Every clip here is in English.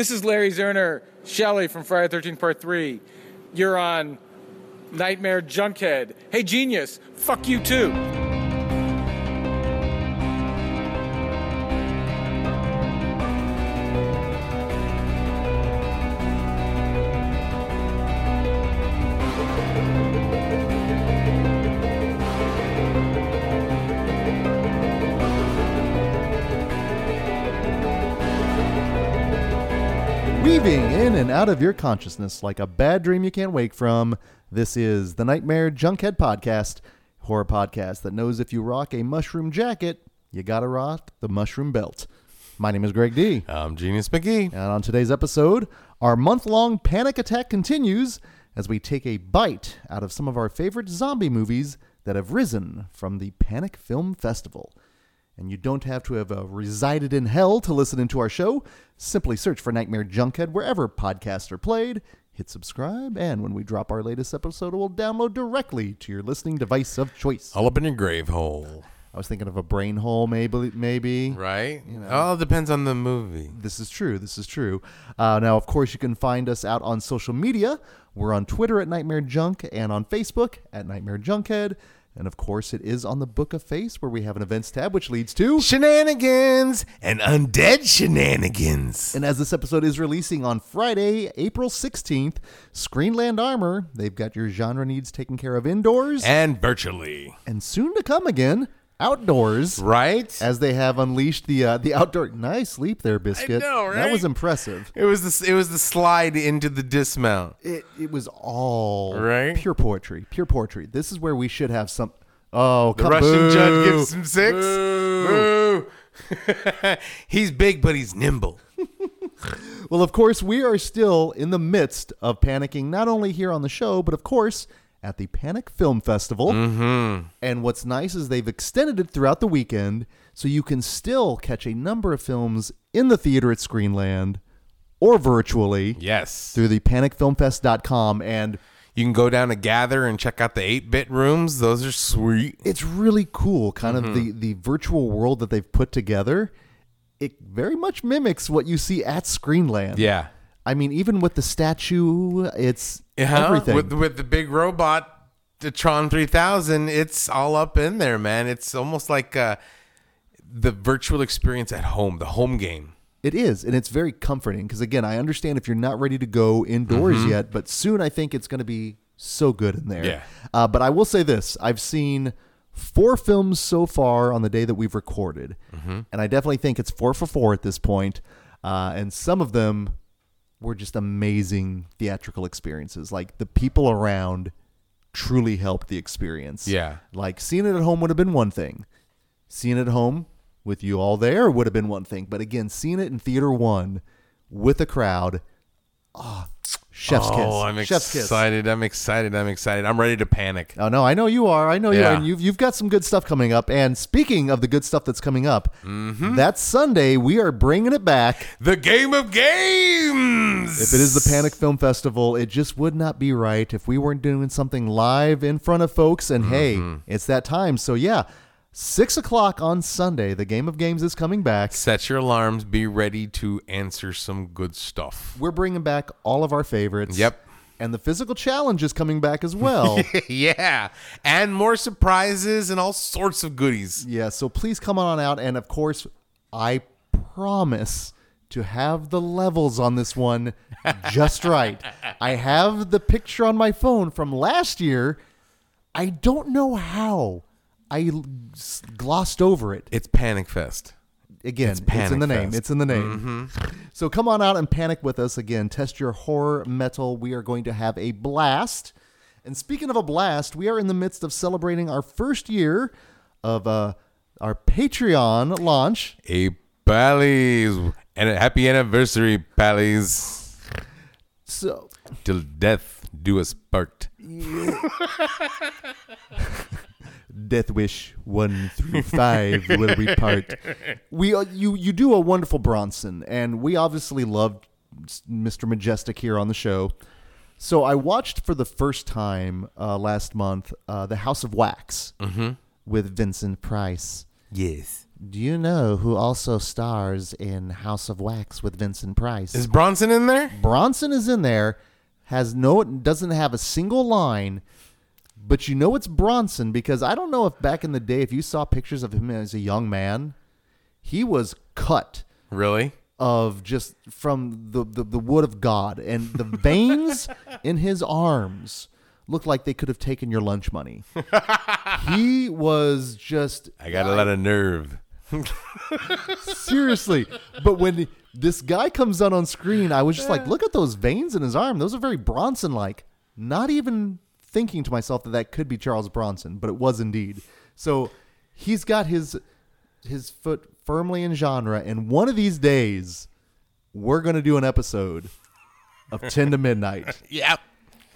This is Larry Zerner, Shelley from Friday the 13th Part 3. You're on Nightmare Junkhead. Hey, genius, fuck you too. And out of your consciousness like a bad dream you can't wake from, this is the Nightmare Junkhead Podcast, horror podcast that knows if you rock a mushroom jacket, you gotta rock the mushroom belt. My name is Greg D. I'm Genius McGee. And on today's episode, our month long panic attack continues as we take a bite out of some of our favorite zombie movies that have risen from the Panic Film Festival. And you don't have to have uh, resided in hell to listen into our show. Simply search for Nightmare Junkhead wherever podcasts are played. Hit subscribe, and when we drop our latest episode, it will download directly to your listening device of choice. All up in your grave hole, I was thinking of a brain hole, maybe. Maybe right? All depends on the movie. This is true. This is true. Uh, now, of course, you can find us out on social media. We're on Twitter at Nightmare Junk and on Facebook at Nightmare Junkhead. And of course, it is on the Book of Face where we have an events tab, which leads to. Shenanigans and undead shenanigans. And as this episode is releasing on Friday, April 16th, Screenland Armour, they've got your genre needs taken care of indoors And virtually. and soon to come again, outdoors. Right? As they have unleashed the uh, the outdoor nice leap there, biscuit. know, right? That was impressive. It was the it was the slide into the dismount. It it was all Right? Pure poetry, pure poetry. This is where we should have some. Oh, The Russian boo. judge gives him six. Boo. he's big, but he's nimble. Well, of course, we are still in the midst of panicking, not only here on the show, but of course at the Panic Film Festival. Mm-hmm. And what's nice is they've extended it throughout the weekend, so you can still catch a number of films in the theater at Screenland or virtually Yes. through the panicfilmfest.com. And You can go down to gather and check out the 8 bit rooms. Those are sweet. it's really cool, kind of Mm-hmm. the, the virtual world that they've put together. It very much mimics what you see at Screenland. Yeah. I mean, even with the statue, it's Yeah, everything. with with the big robot, the Tron three thousand. It's all up in there, man. It's almost like uh, the virtual experience at home, the home game. It is, and it's very comforting because again, I understand if you're not ready to go indoors yet, but soon I think it's going to be so good in there. Yeah. Uh, but I will say this: I've seen four films so far on the day that we've recorded, and I definitely think it's four for four at this point. Uh, and some of them were just amazing theatrical experiences. Like the people around truly helped the experience. Yeah. Like seeing it at home would have been one thing. Seeing it at home with you all there would have been one thing. But again, seeing it in theater one with a crowd, oh, chef's kiss. oh, I'm chef's excited! I'm excited! I'm excited! I'm ready to panic. Oh no, I know you are. I know you are. Yeah. And you've you've got some good stuff coming up. And speaking of the good stuff that's coming up, Mm-hmm. that Sunday we are bringing it back. The game of games. If it is the Panic Film Festival, it just would not be right if we weren't doing something live in front of folks. And Mm-hmm. hey, it's that time. So yeah, six o'clock on Sunday, the Game of Games is coming back. set your alarms. Be ready to answer some good stuff. We're bringing back all of our favorites. Yep. And the physical challenge is coming back as well. yeah, and more surprises and all sorts of goodies. yeah, so please come on out. And of course, I promise to have the levels on this one just right. I have the picture on my phone from last year. I don't know how I glossed over it. It's Panic Fest. Again, it's, Panic it's in the name. Fest. It's in the name. So come on out and panic with us again. Test your horror metal. We are going to have a blast. And speaking of a blast, we are in the midst of celebrating our first year of uh, our Patreon launch. A Pallies and a happy anniversary, Pallies. So Till death do us part. Death Wish one through five will we part. We uh, you you do a wonderful Bronson, and we obviously loved Mr. Majestic here on the show. So I watched for the first time uh, last month uh, the House of Wax with Vincent Price. Yes. Do you know who also stars in House of Wax with Vincent Price? Is Bronson in there? Bronson is in there, has no doesn't have a single line, but you know it's Bronson because I don't know if back in the day if you saw pictures of him as a young man, he was cut Really? of just from the, the, the wood of God and the veins in his arms looked like they could have taken your lunch money. he was just I got a lot of nerve. seriously. But when this guy comes out on screen, I was just like, look at those veins in his arm. Those are very Bronson like. Not even thinking to myself that that could be Charles Bronson, but it was indeed. So he's got his his foot firmly in genre, and one of these days, we're gonna do an episode of Ten to Midnight. Yeah.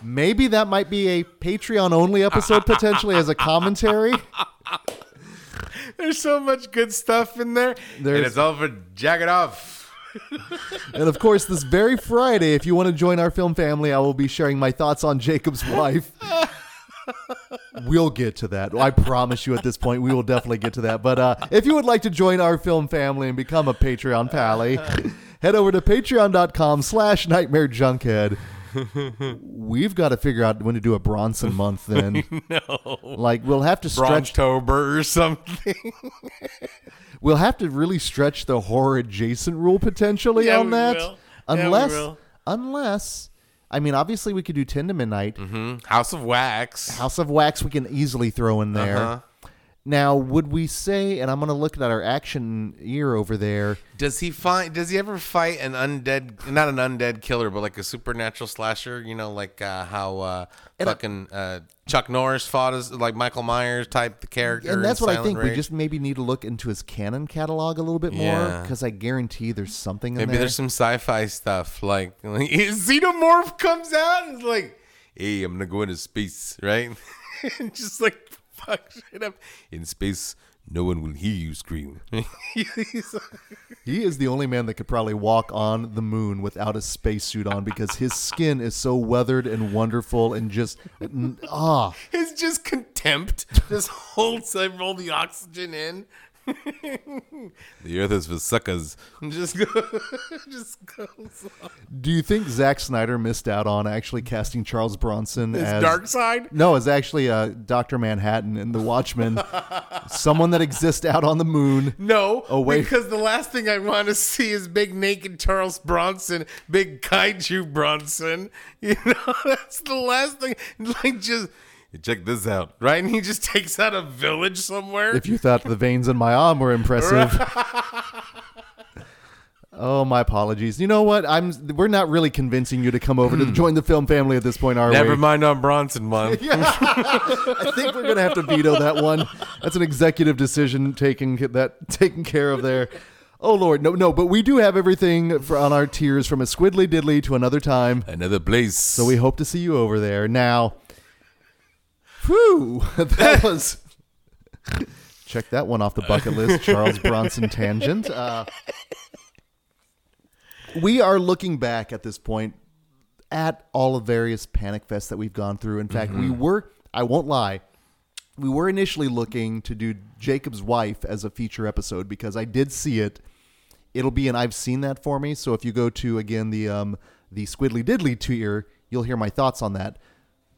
Maybe that might be a Patreon only episode potentially as a commentary. There's so much good stuff in there. There's- and it's all for jack it off. And of course, this very Friday, if you want to join our film family, I will be sharing my thoughts on Jacob's wife. We'll get to that. I promise you at this point, we will definitely get to that. But uh, if you would like to join our film family and become a Patreon pally, head over to patreon.com slash nightmare junkhead. We've got to figure out when to do a Bronson month then. no. Like, we'll have to stretch Bronchtober or something. We'll have to really stretch the horror adjacent rule potentially Yeah, on we that. will. Yeah, we Unless will. unless I mean obviously we could do 10 to midnight. Mm-hmm. House of Wax. House of Wax we can easily throw in there. Uh-huh. Now, would we say and I'm going to look at our action ear over there. Does he find? Does he ever fight an undead? Not an undead killer, but like a supernatural slasher. You know, like uh, how uh, fucking uh, Chuck Norris fought as like Michael Myers type the character. And that's what I Silent think. We just maybe need to look into his canon catalog a little bit more Yeah. because I guarantee there's something in Maybe there. there's some sci-fi stuff like, like Xenomorph comes out and is like, "Hey, I'm gonna go into space, right?" just like fuck shit up in space. No one will hear you scream. He is the only man that could probably walk on the moon without a spacesuit on because his skin is so weathered and wonderful and just ah. it's just contempt. Just holds all the oxygen in. the earth is for suckers. Just go, just goes. Do you think Zack Snyder missed out on actually casting Charles Bronson His as dark side. No, it's actually uh, Doctor Manhattan in The Watchmen, someone that exists out on the moon. No, wait. because the last thing I want to see is big naked Charles Bronson, big kaiju Bronson. You know, that's the last thing. Like, just check this out, right? And he just takes out a village somewhere. If you thought the veins in my arm were impressive. Oh, my apologies. You know what? I'm. We're not really convincing you to come over to hmm. join the film family at this point, are Never we? mind on Bronson one. I think we're gonna have to veto that one. That's an executive decision taken that taken care of there. Oh Lord, no, no, but we do have everything for, on our tiers from a squiddly diddly to another time. Another place. So we hope to see you over there. Now, whew, that was. Check that one off the bucket list. Charles Bronson tangent. Uh, we are looking back at this point at all of various panic fests that we've gone through. In fact, we were. I won't lie. We were initially looking to do Jacob's wife as a feature episode because I did see it. It'll be an I've seen that for me. So if you go to again the um the Squiddly Diddly tier, you'll hear my thoughts on that.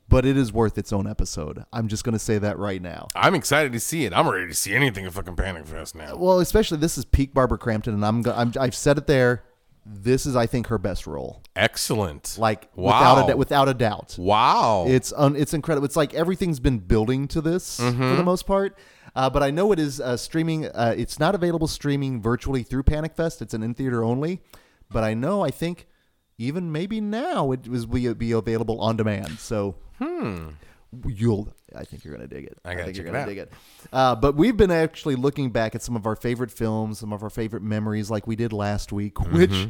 But it is worth its own episode. I'm just going to say that right now. I'm excited to see it. I'm ready to see anything at fucking Panic Fest now. Well, especially this is peak Barbara Crampton, and I'm, I'm I've said it there. This is, I think, her best role. Excellent. Like wow. without a without a doubt. wow. It's un- it's incredible. It's like everything's been building to this for the most part. Uh, but I know it is uh, streaming. Uh, it's not available streaming virtually through Panic Fest. It's an in theater only. But I know. I think even maybe now it was be, be available on demand. So you'll. I think you're gonna dig it. I gotta think you're gonna out. dig it. Uh, but we've been actually looking back at some of our favorite films, some of our favorite memories, like we did last week, Mm-hmm. which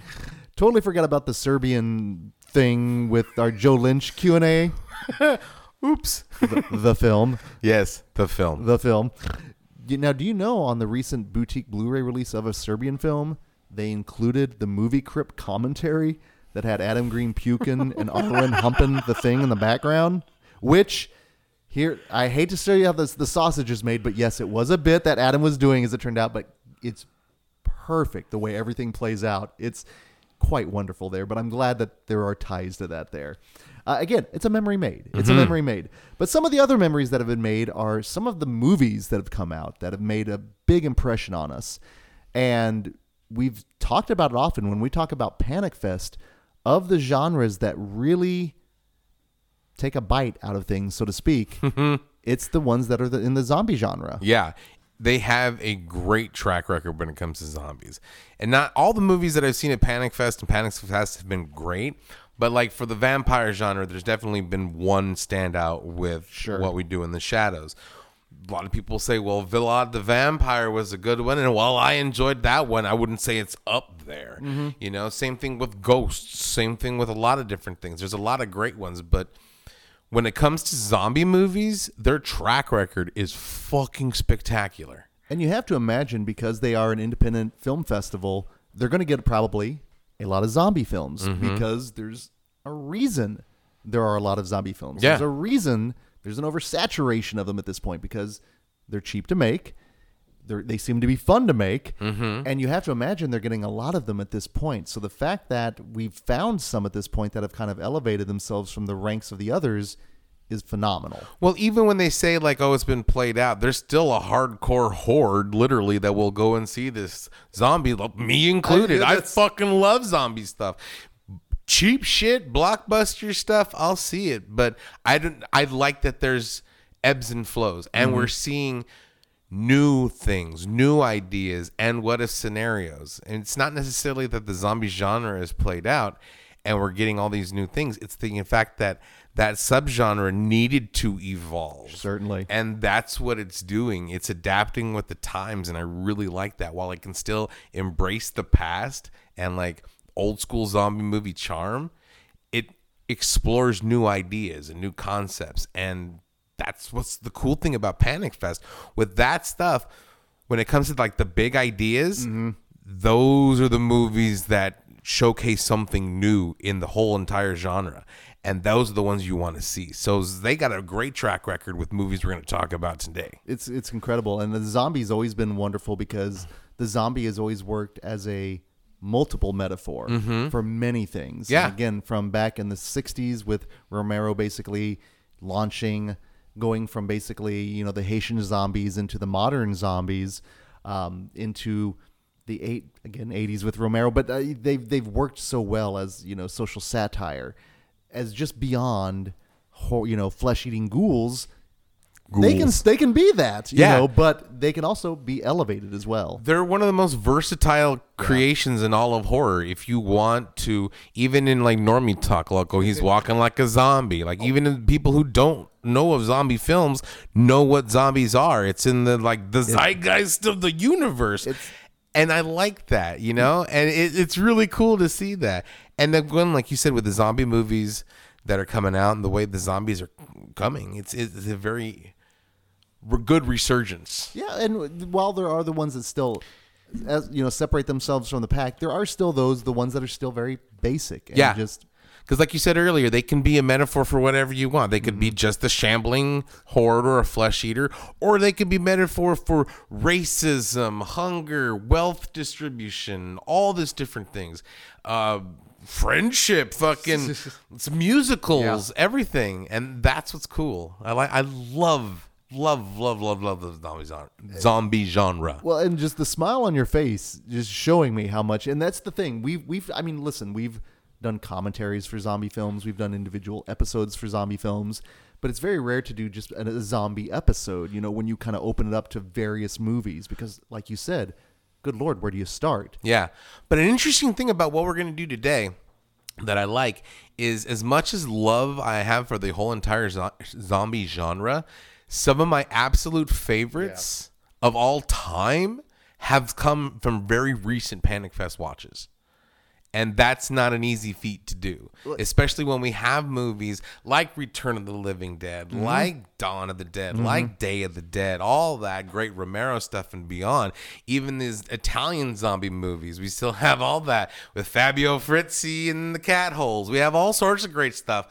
totally forgot about the Serbian thing with our Joe Lynch Q and A. Oops. the, the film, yes, the film. the film. Now, do you know on the recent boutique Blu-ray release of a Serbian film, they included the movie crypt commentary that had Adam Green puking and Arlen humping the thing in the background, which. Here, I hate to show you how this, the sausage is made, but yes, it was a bit that Adam was doing, as it turned out. But it's perfect the way everything plays out. It's quite wonderful there, but I'm glad that there are ties to that there. Uh, again, it's a memory made. It's a memory made. But some of the other memories that have been made are some of the movies that have come out that have made a big impression on us. And we've talked about it often when we talk about Panic Fest of the genres that really take a bite out of things, so to speak. it's the ones that are the, in the zombie genre. Yeah. They have a great track record when it comes to zombies. And not all the movies that I've seen at Panic Fest and Panic Fest have been great. But like for the vampire genre, there's definitely been one standout with Sure. what we do in the shadows. A lot of people say, well, Villad the Vampire was a good one. And while I enjoyed that one, I wouldn't say it's up there. You know, same thing with Ghosts, same thing with a lot of different things. There's a lot of great ones, but when it comes to zombie movies, their track record is fucking spectacular. And you have to imagine because they are an independent film festival, they're going to get probably a lot of zombie films Mm-hmm. because there's a reason there are a lot of zombie films. Yeah. There's a reason there's an oversaturation of them at this point because they're cheap to make. They're, they seem to be fun to make. Mm-hmm. And you have to imagine they're getting a lot of them at this point. So the fact that we've found some at this point that have kind of elevated themselves from the ranks of the others is phenomenal. Well, even when they say like, "Oh, it's been played out," there's still a hardcore horde, literally, that will go and see this zombie, me included. I- I, fucking love zombie stuff. Cheap shit, blockbuster stuff, I'll see it. But I don't. I like that there's ebbs and flows, and we're mm-hmm. seeing new things, new ideas, and what if scenarios. And it's not necessarily that the zombie genre is played out and we're getting all these new things. It's the in fact that that subgenre needed to evolve. Certainly. And that's what it's doing. It's adapting with the times and I really like that while I can still embrace the past and like old school zombie movie charm, it explores new ideas and new concepts and that's what's the cool thing about Panic Fest. With that stuff, when it comes to like the big ideas, mm-hmm. those are the movies that showcase something new in the whole entire genre. And those are the ones you want to see. So they got a great track record with movies we're going to talk about today. It's it's incredible, and the zombie's always been wonderful because the zombie has always worked as a multiple metaphor for many things. Mm-hmm. Yeah. And again, from back in the '60s with Romero basically launching, going from basically you know the Haitian zombies into the modern zombies, um, into the eight again '80s with Romero, but uh, they've they've worked so well as you know social satire, as just beyond, you know, flesh eating ghouls. They can they can be that, you Yeah. know, but they can also be elevated as well. They're one of the most versatile creations in all of horror. If you want to, even in like normie talk, like oh he's walking like a zombie. Like even in people who don't know of zombie films know what zombies are. It's in the like the zeitgeist of the universe. and I like that, you know, and it, it's really cool to see that. And then when, like you said, with the zombie movies that are coming out and the way the zombies are coming, it's it's a very good resurgence. Yeah, and while there are the ones that still, as you know, separate themselves from the pack, there are still those the ones that are still very basic. And Yeah. just Because, like you said earlier, they can be a metaphor for whatever you want. They could be just a shambling horde or a flesh eater, or they could be metaphor for racism, hunger, wealth distribution, all these different things. Uh, friendship, fucking it's musicals, everything, and that's what's cool. I like. I love, love, love, love, love the zombie genre. Zombie genre. well, and just the smile on your face, just showing me how much. And that's the thing. We've we've. I mean, listen, we've done commentaries for zombie films. We've done individual episodes for zombie films. But it's very rare to do just a, a zombie episode, you know, when you kind of open it up to various movies. Because, like you said, good Lord, where do you start? Yeah. But an interesting thing about what we're going to do today that I like is as much as love I have for the whole entire zo- zombie genre, some of my absolute favorites of all time have come from very recent Panic Fest watches. And that's not an easy feat to do, especially when we have movies like Return of the Living Dead, mm-hmm. like Dawn of the Dead, mm-hmm. like Day of the Dead, all that great Romero stuff and beyond. Even these Italian zombie movies, we still have all that with Fabio Frizzi and the Cat Holes. We have all sorts of great stuff.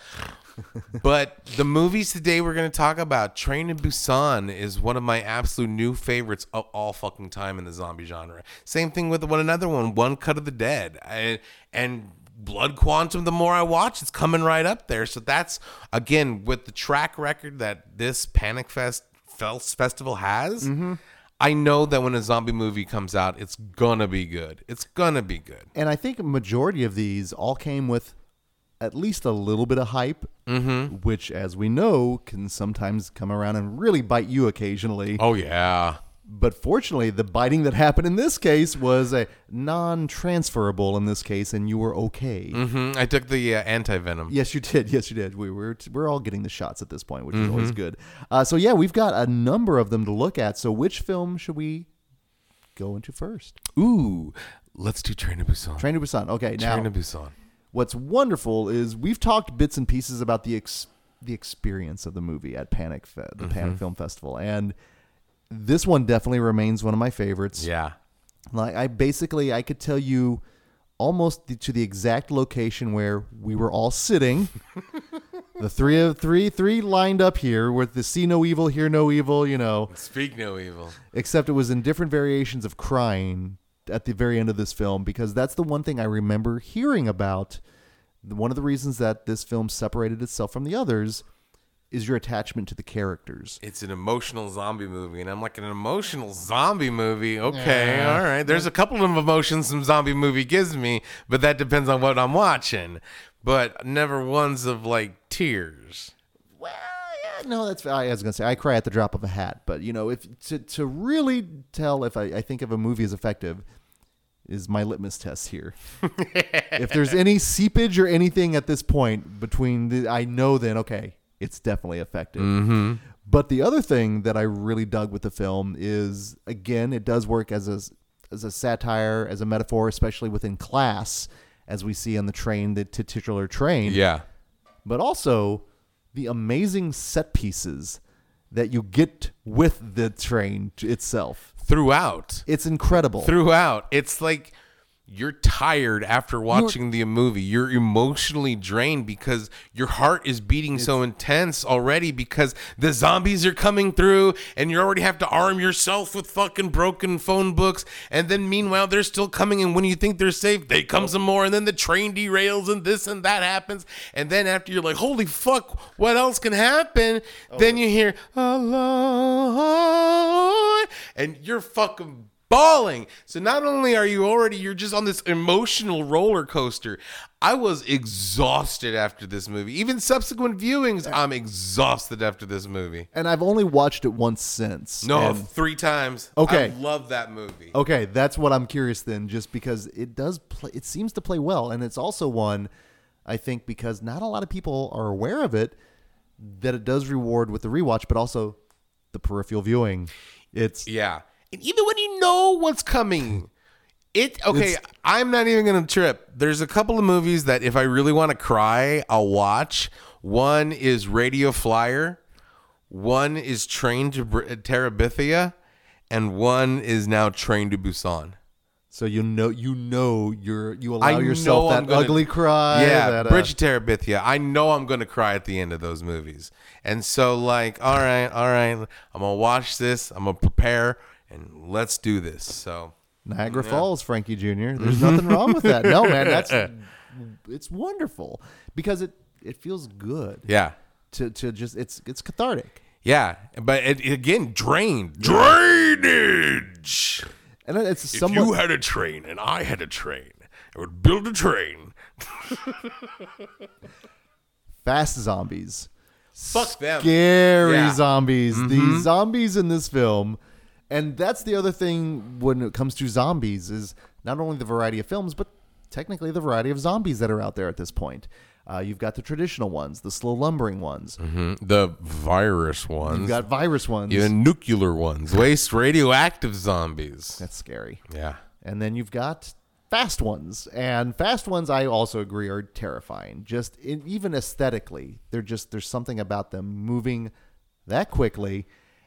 But the movies today we're going to talk about, Train to Busan, is one of my absolute new favorites of all fucking time in the zombie genre. Same thing with one another one, One Cut of the Dead, I, and Blood Quantum. The more I watch, it's coming right up there. So that's again with the track record that this Panic Fest Festival has. I know that when a zombie movie comes out, it's gonna be good. It's gonna be good. And I think a majority of these all came with at least a little bit of hype, Mm-hmm. which, as we know, can sometimes come around and really bite you occasionally. Oh yeah. But fortunately, the biting that happened in this case was a non-transferable in this case, and you were okay. hmm I took the uh, anti venom. Yes, you did. Yes, you did. We were we're all getting the shots at this point, which is always good. Uh, so yeah, we've got a number of them to look at. So which film should we go into first? Ooh, let's do Train to Busan. Train to Busan. Okay, now Train to Busan. What's wonderful is we've talked bits and pieces about the ex- the experience of the movie at Panic Fe- the mm-hmm. Panic Film Festival, and this one definitely remains one of my favorites. Yeah. Like I basically I could tell you almost the, to the exact location where we were all sitting. the three of three three lined up here with the see no evil, hear no evil, you know. Speak no evil. Except it was in different variations of crying at the very end of this film because that's the one thing I remember hearing about. One of the reasons that this film separated itself from the others is your attachment to the characters. It's an emotional zombie movie, and I'm like an emotional zombie movie. Okay, all right. There's a couple of emotions some zombie movie gives me, but that depends on what I'm watching. But never ones of like tears. Well, yeah, Eh, no, that's I was gonna say I cry at the drop of a hat, but you know, if to to really tell if I, I think if a movie is effective, is my litmus test here. if there's any seepage or anything at this point between the, I know then okay, it's definitely effective. Mm-hmm. But the other thing that I really dug with the film is again, it does work as a as a satire, as a metaphor, especially within class, as we see on the train, the titular train Yeah. but also the amazing set pieces that you get with the train itself. Throughout. It's incredible. Throughout. It's like you're tired after watching the movie. You're emotionally drained because your heart is beating so intense already because the zombies are coming through and you already have to arm yourself with fucking broken phone books. And then meanwhile, they're still coming. And when you think they're safe, they come some more. And then the train derails and this and that happens. And then after you're like, holy fuck, what else can happen? Oh. Then you hear, alone. And you're fucking bawling. So not only are you already you're just on this emotional roller coaster. I was exhausted after this movie. Even subsequent viewings, I'm exhausted after this movie. and I've only watched it once since. No, And- three times. Okay. I love that movie. okay, that's what I'm curious then, just because it does play. It seems to play well, and it's also one I think because not a lot of people are aware of it that it does reward with the rewatch, but also the peripheral viewing. It's Yeah. And even when you know what's coming, it okay, It's- I'm not even gonna trip. There's a couple of movies that if I really want to cry, I'll watch. One is Radio Flyer, one is Train to Br- Terabithia, and one is now Train to Busan. so you know you know you're you allow I yourself that gonna- ugly cry. Yeah, that, uh, Bridge to Terabithia. I know I'm gonna cry at the end of those movies, and so like, all right, all right, I'm gonna watch this. I'm gonna prepare, and let's do this. So Niagara Falls, Frankie Jr. There's nothing wrong with that. No, man, that's it's wonderful because it it feels good yeah, to to just it's it's cathartic. yeah, but it, again, drained, drainage. And it's If somewhat you had a train and I had a train, I would build a train. fast zombies. Fuck them. Scary Yeah. Mm-hmm. zombies. The zombies in this film, and that's the other thing when it comes to zombies is not only the variety of films, but technically the variety of zombies that are out there at this point. Uh, you've got the traditional ones, the slow lumbering ones. The virus ones, You've got virus ones. even nuclear ones, waste radioactive zombies. That's scary. Yeah. And then you've got fast ones. And fast ones, I also agree, are terrifying. Just in, even aesthetically, they're just there's something about them moving that quickly.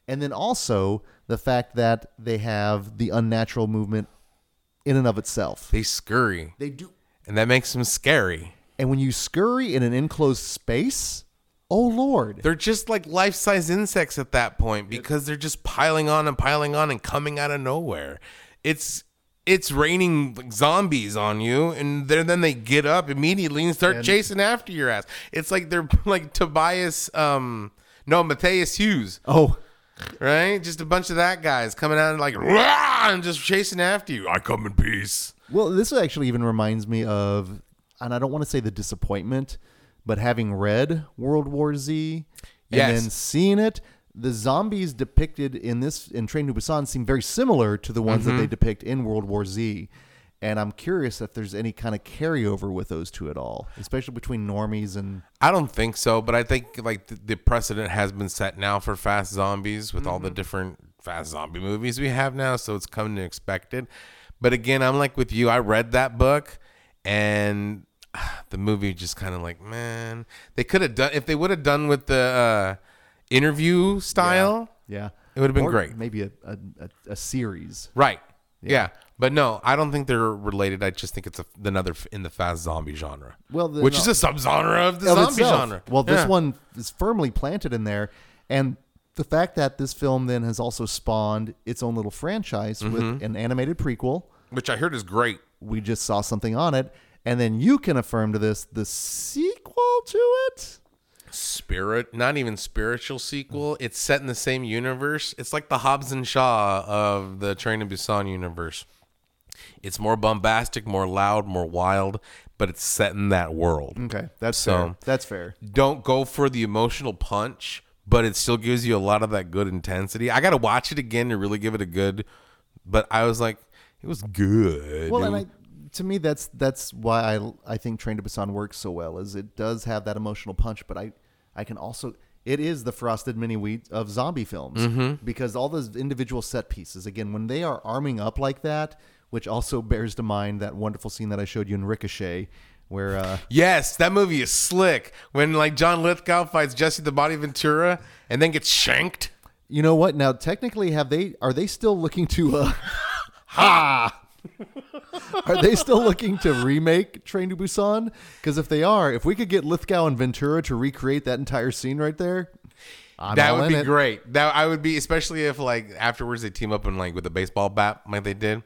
And then also the fact that they have the unnatural movement in and of itself. They scurry, They do. and that makes them scary. And when you scurry in an enclosed space, oh lord. They're just like life size insects at that point because they're just piling on and piling on and coming out of nowhere. It's it's raining zombies on you, and then then they get up immediately and start And- chasing after your ass. It's like they're like Tobias, um, no Matthias Hues, Oh, right? Just a bunch of that guys coming out and like "Rah!" and just chasing after you. I come in peace. Well, this actually even reminds me of, and I don't want to say the disappointment, but having read World War Z and Yes. then seeing it, the zombies depicted in this in Train to Busan seem very similar to the ones that they mm-hmm. depict in World War Z. And I'm curious if there's any kind of carryover with those two at all, especially between normies and I don't think so, but I think like the, precedent has been set now for fast zombies with all the different fast zombie movies we have now, so it's coming to expected. But again, I'm like with you. I read that book, and the movie just kind of like, man, they could have done if they would have done with the uh, interview style, yeah, It would've been Or great. Maybe a, a, a, a series. right? Yeah. But no, I don't think they're related. I just think it's a, another f- in the fast zombie genre. Well, the- which is a subgenre of the of zombie itself. genre. Well, this Yeah. one is firmly planted in there, and the fact that this film then has also spawned its own little franchise Mm-hmm. with an animated prequel. which I heard is great. We just saw something on it, and then you can affirm to this the sequel to it. spirit not even spiritual sequel it's set in the same universe it's like the hobbs and shaw of the train to busan universe it's more bombastic more loud more wild but it's set in that world Okay, that's So- fair. That's fair. don't go for the emotional punch but it still gives you a lot of that good intensity i gotta watch it again to really give it a good but i was like it was good Well, and I, to me, that's that's why I I think Train to Busan works so well. Is it does have that emotional punch, but I I can also it is the frosted mini wheat of zombie films Mm-hmm. because all those individual set pieces again when they are arming up like that, which also bears to mind that wonderful scene that I showed you in Ricochet, where uh, Yes, that movie is slick. When like John Lithgow fights Jesse the Body Ventura and then gets shanked. you know what now technically have they are they still looking to uh, ha. Are they still looking to remake Train to Busan? Because if they are, if we could get Lithgow and Ventura to recreate that entire scene right there, I'm that would be it. great. That I would be, especially if like afterwards they team up and like with a baseball bat like they did.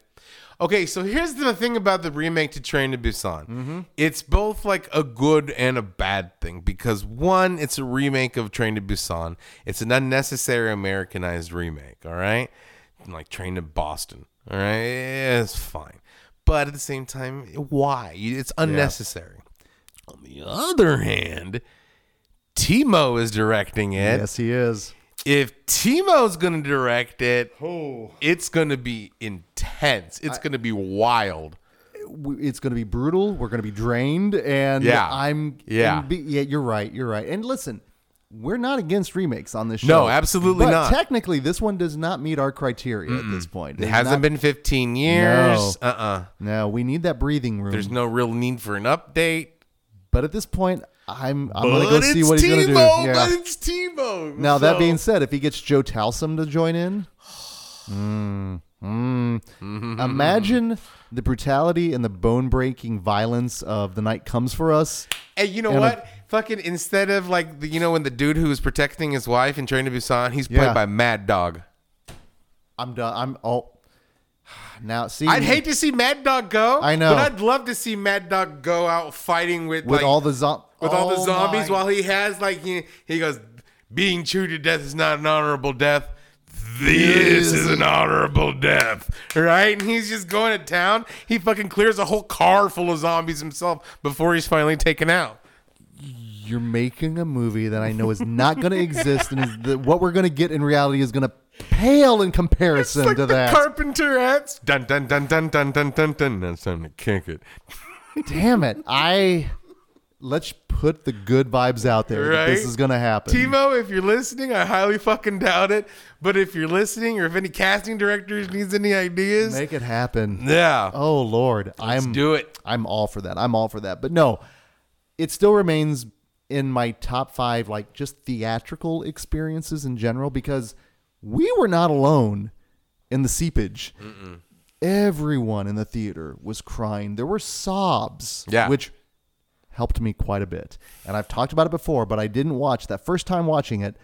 Okay, so here's the thing about the remake to Train to Busan. Mm-hmm. It's both like a good and a bad thing because one, it's a remake of Train to Busan. It's an unnecessary Americanized remake. All right, like Train to Boston. All right, it's fine, but at the same time, why? It's unnecessary. On the other hand, Timo is directing it Yes, he is. If Timo's gonna direct it, it's gonna be intense. It's gonna be wild. It's going to be brutal. We're going to be drained, and Yeah. I'm Yeah. be- yeah. You're right. You're right. And listen, we're not against remakes on this show. No, absolutely but not. Technically, this one does not meet our criteria at this point. It It's hasn't not- been 15 years. No. Uh uh No, we need that breathing room. There's no real need for an update. but at this point, I'm I'm going to go see it's what he's to do. Yeah. But it's Timo. Now that being said, if he gets Joe Taslim to join in, mm, mm. imagine the brutality and the bone-breaking violence of "The Night Comes for Us." Hey, you know And a- what? Fucking instead of like the, you know when the dude who was protecting his wife in Train to Busan, he's played Yeah. by Mad Dog. I'm done. I'm oh. Now see, I'd hate to see Mad Dog go. I know. but I'd love to see Mad Dog go out fighting with with like, all the zo- with oh all the zombies my. while he has like he, he goes being chewed to death is not an honorable death this is an honorable death, right? And he's just going to town. He fucking clears a whole car full of zombies himself before he's finally taken out. You're making a movie that I know is not going to exist, and is the, what we're going to get in reality is going to pale in comparison like to that. Carpenter ants. Dun dun dun dun dun dun dun dun. That's time to kick it. Damn it! I let's put the good vibes out there. that This is going to happen. Timo, if you're listening, I highly fucking doubt it. But if you're listening, or if any casting directors needs any ideas, Make it happen. yeah, Oh Lord, let's I'm do it. I'm all for that. I'm all for that. But no, it still remains in my top five, like just theatrical experiences in general, because we were not alone in the seepage. Everyone in the theater was crying. There were sobs, Yeah. which helped me quite a bit. And I've talked about it before, but I didn't watch that first time watching it.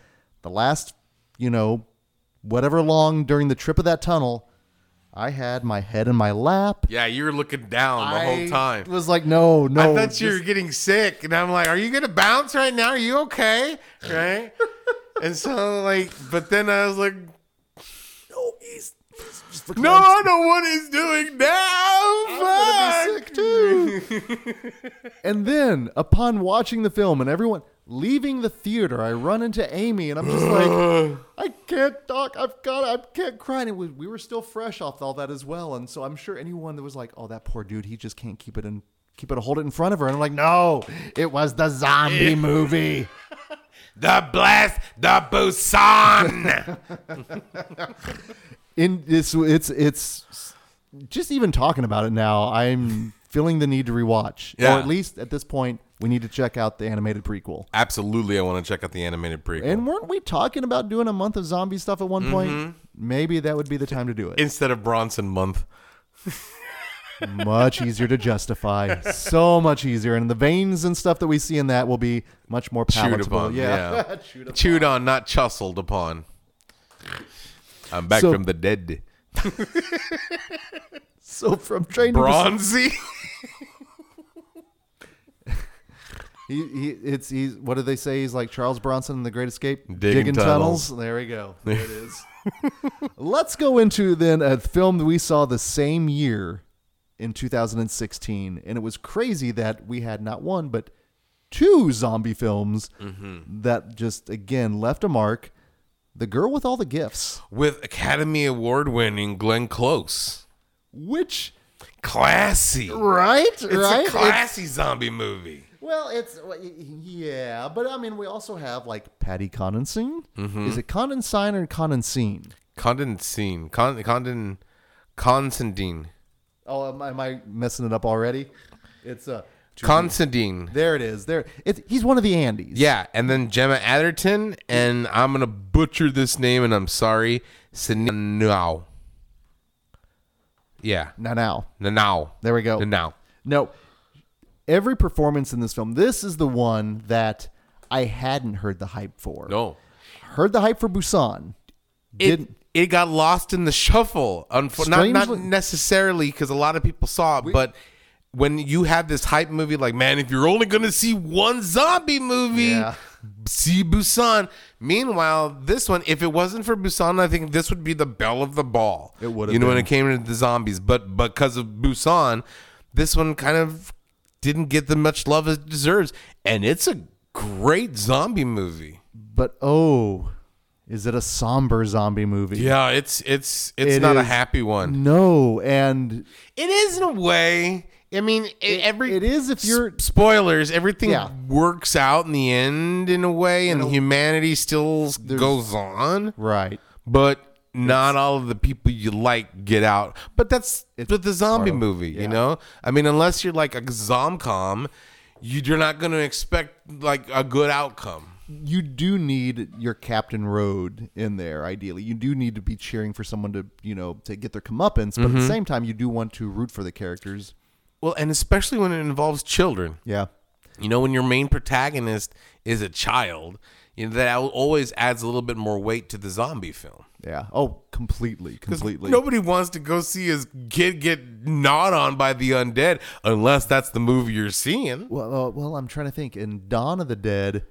The last, you know, whatever long during the trip of that tunnel, I had my head in my lap. Yeah, you were looking down the I whole time. It was like, no, no. I thought you were getting sick, and I'm like, "Are you gonna bounce right now? Are you okay?" Right? and so, like, but then I was like, no, he's, just "No, I know what he's doing now." I'm Fuck. gonna be sick too. and then, upon watching the film and everyone leaving the theater, I run into Amy and I'm just like, I can't talk. I've got. I can't cry. And it was, we were still fresh off all that as well. And so I'm sure anyone that was like, "Oh, that poor dude, he just can't keep it in." Keep it, hold it in front of her, and I'm like, no, it was the zombie movie. The blast, the Busan. in it's it's it's just even talking about it now i'm feeling the need to rewatch Yeah. or at least at this point we need to check out the animated prequel Absolutely, I want to check out the animated prequel. and weren't we talking about doing a month of zombie stuff at one mm-hmm. point maybe that would be the time to do it Instead of Bronson month. much easier to justify so much easier and the veins and stuff that we see in that will be much more Chewed upon, yeah, yeah. Chewed upon. Chewed on, not chustled upon. I'm back So- from the dead. so from train to Bronzy. He, he it's he's what do they say? He's like Charles Bronson in The Great Escape, Digging tunnels. There we go. There it is. Let's go into then a film that we saw the same year in 2016, and it was crazy that we had not one but two zombie films Mm-hmm. that just again left a mark. The Girl with All the Gifts, With Academy Award winning Glenn Close. which Classy. right, Right. It's right, a classy zombie movie. Well, it's yeah, but I mean, we also have like Patty Condensine. Is it Condensine or Condensine? Condensine. Con, condon, Constantine. Oh, am, I- am I messing it up already? It's uh, Constantine. there it is. There, it's he's one of the Andes. Yeah, and then Gemma Arterton, and I'm gonna butcher this name, and I'm sorry. Sinau. Yeah, Now, now, Nanau. there we go. Nanau. No, every performance in this film. This is the one that I hadn't heard the hype for. No, heard the hype for Busan. it Didn't it got lost in the shuffle. Unfo- not not necessarily because a lot of people saw it, but when you have this hype movie, like man, if you're only gonna see one zombie movie, Yeah. see Busan. Meanwhile, this one, if it wasn't for Busan, I think this would be the belle of the ball. It would have you know, when it came to the zombies, but because of Busan, this one kind of didn't get the much love it deserves, and it's a great zombie movie. but oh, is it a somber zombie movie? Yeah, it's it's it's It not a happy one. No, and It is in a way. I mean, it, every it is if you're- spoilers. Everything Yeah. works out in the end in a way, and humanity still goes on. right. But not all of the people you like get out. But that's with the zombie movie, you know. I mean, unless you're like a zomcom, you- you're not going to expect like a good outcome. you do need your Captain Rhodes in there. Ideally, you do need to be cheering for someone to you know to get their comeuppance, but Mm-hmm. at the same time, you do want to root for the characters. Well, and especially when it involves children. Yeah, You know, when your main protagonist is a child, you know, that always adds a little bit more weight to the zombie film. yeah. Oh, completely, completely. Nobody wants to go see his kid get gnawed on by the undead unless that's the movie you're seeing. Well, uh, well, I'm trying to think. In Dawn of the Dead,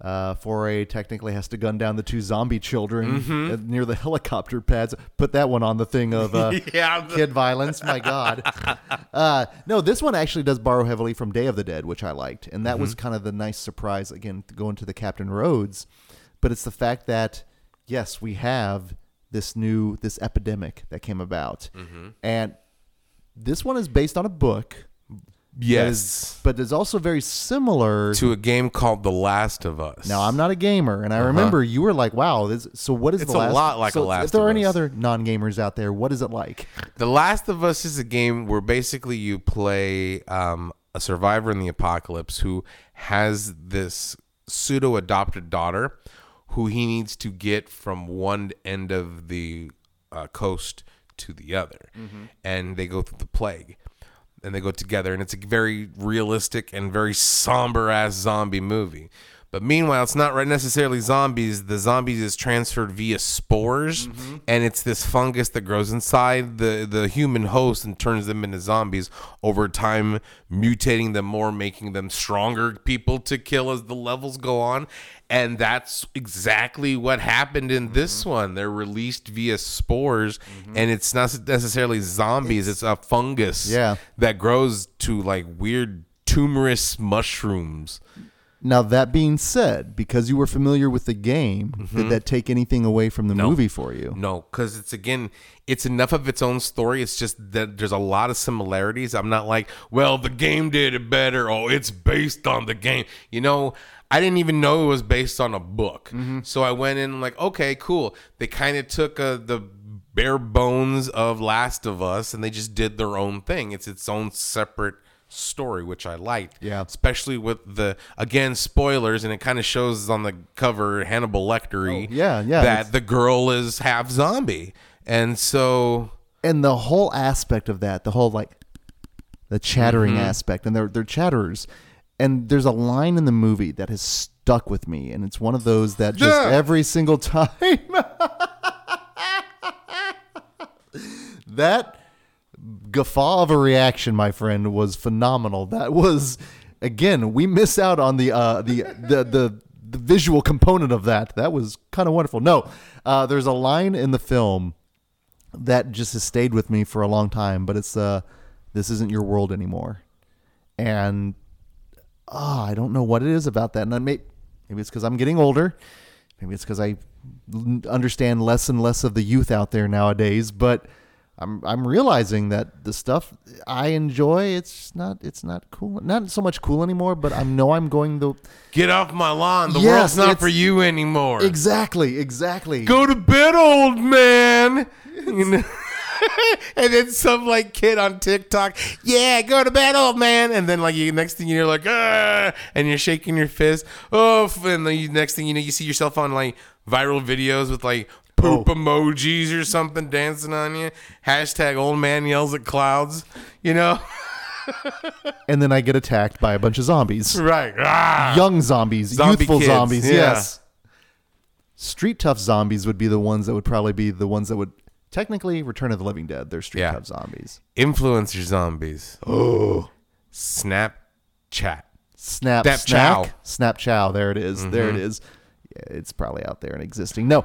uh, Foree technically has to gun down the two zombie children Mm-hmm. uh, near the helicopter pads. Put that one on the thing of uh, Yeah, kid violence. My God. Uh, no, this one actually does borrow heavily from Day of the Dead, which I liked, and that was Mm-hmm. kind of the nice surprise. Again, going to the Captain Rhodes, but it's the fact that yes, we have this new this epidemic that came about, Mm-hmm. and this one is based on a book. Yes. is- but it's also very similar To a game called The Last of Us. now I'm not a gamer, and I remember you were like, "Wow, this." So what is Uh-huh. It's a lot like so The Last If there are any Us. other non-gamers out there, what is it like? The Last of Us is a game where basically you play um, a survivor in the apocalypse who has this pseudo adopted daughter who he needs to get from one end of the uh, coast to the other. And they go through the plague. And they go together, and it's a very realistic and very somber ass zombie movie. But meanwhile, it's not necessarily zombies. The zombies is transferred via spores, mm-hmm. and it's this fungus that grows inside the, the human host and turns them into zombies over time, mutating them more, making them stronger people to kill as the levels go on. And that's exactly what happened in this mm-hmm. one. They're released via spores, mm-hmm. and it's not necessarily zombies, it's, a fungus Yeah. that grows to like weird tumorous mushrooms. Now that being said, because you were familiar with the game, Mm-hmm. did that take anything away from the movie for you? No, because it's again, it's enough of its own story. It's just that there's a lot of similarities. I'm not like, well, the game did it better. Oh, it's based on the game. You know, I didn't even know it was based on a book. So I went in like, okay, cool. They kind of took uh, the bare bones of Last of Us and they just did their own thing. It's its own separate story, which I liked. Yeah. Especially with the again spoilers, and it kind of shows on the cover Hannibal Lecter. Oh, yeah, yeah, That the girl is half zombie, and so And the whole aspect of that, the whole like the chattering Mm-hmm. aspect, and they're they're chatterers. And there's a line in the movie that has stuck with me, and it's one of those that just Yeah. every single time that guffaw of a reaction, my friend, was phenomenal. That was again, we miss out on the uh, the, the the the visual component of that. That was kind of wonderful. No, uh, there's a line in the film that just has stayed with me for a long time, but it's uh, this isn't your world anymore, and ah, I don't know what it is about that, and I may maybe it's because I'm getting older. Maybe it's because I understand less and less of the youth out there nowadays, but I'm I'm realizing that the stuff I enjoy it's not it's not cool not so much cool anymore, but I know I'm going to get off my lawn. The Yes, world's not for you anymore. exactly exactly Go to bed, old man. You know? and then some like kid on TikTok, yeah, go to bed, old man. And then like you next thing you're like, ah, and you're shaking your fist. Oh, and then you, next thing you know, you see yourself on like viral videos with like poop Oh. emojis or something dancing on you. Hashtag old man yells at clouds. You know, and then I get attacked by a bunch of zombies. right? Ah. young zombies, Zombie youthful kids, zombies. yeah. Yes. Street tough zombies would be the ones that would probably be the ones that would technically Return of the Living Dead. They're street Yeah. tough zombies. Influencer zombies. Oh, Snapchat. Snap, Snap chow. Mm-hmm. snap chow. There it is. There it is. Yeah, it's probably out there and existing. No,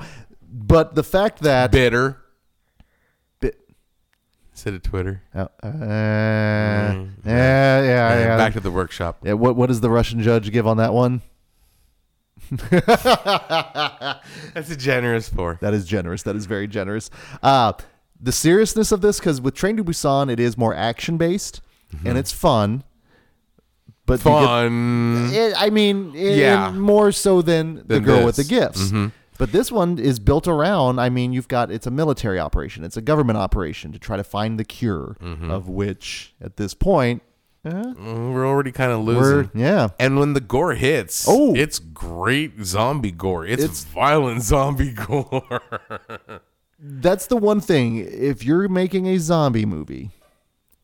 but the fact that Bitter. Bit- Instead of Twitter. uh, uh, yeah, yeah, yeah, And Back to the workshop. yeah. What what does the Russian judge give on that one? That's a generous four. That is generous. That is very generous. Uh, the seriousness of this, because with Train to Busan, it is more action based and it's fun. But you get- Fun. it, I mean, it, Yeah. more so than, the Than girl with the gifts. Mm-hmm. But this one is built around. I mean, you've got it's a military operation, it's a government operation to try to find the cure, Mm-hmm. of which at this point, Mm, We're already kind of we're losing. yeah. And when the gore hits, Oh. it's great zombie gore. It's, It's- violent zombie gore. That's the one thing. If you're making a zombie movie,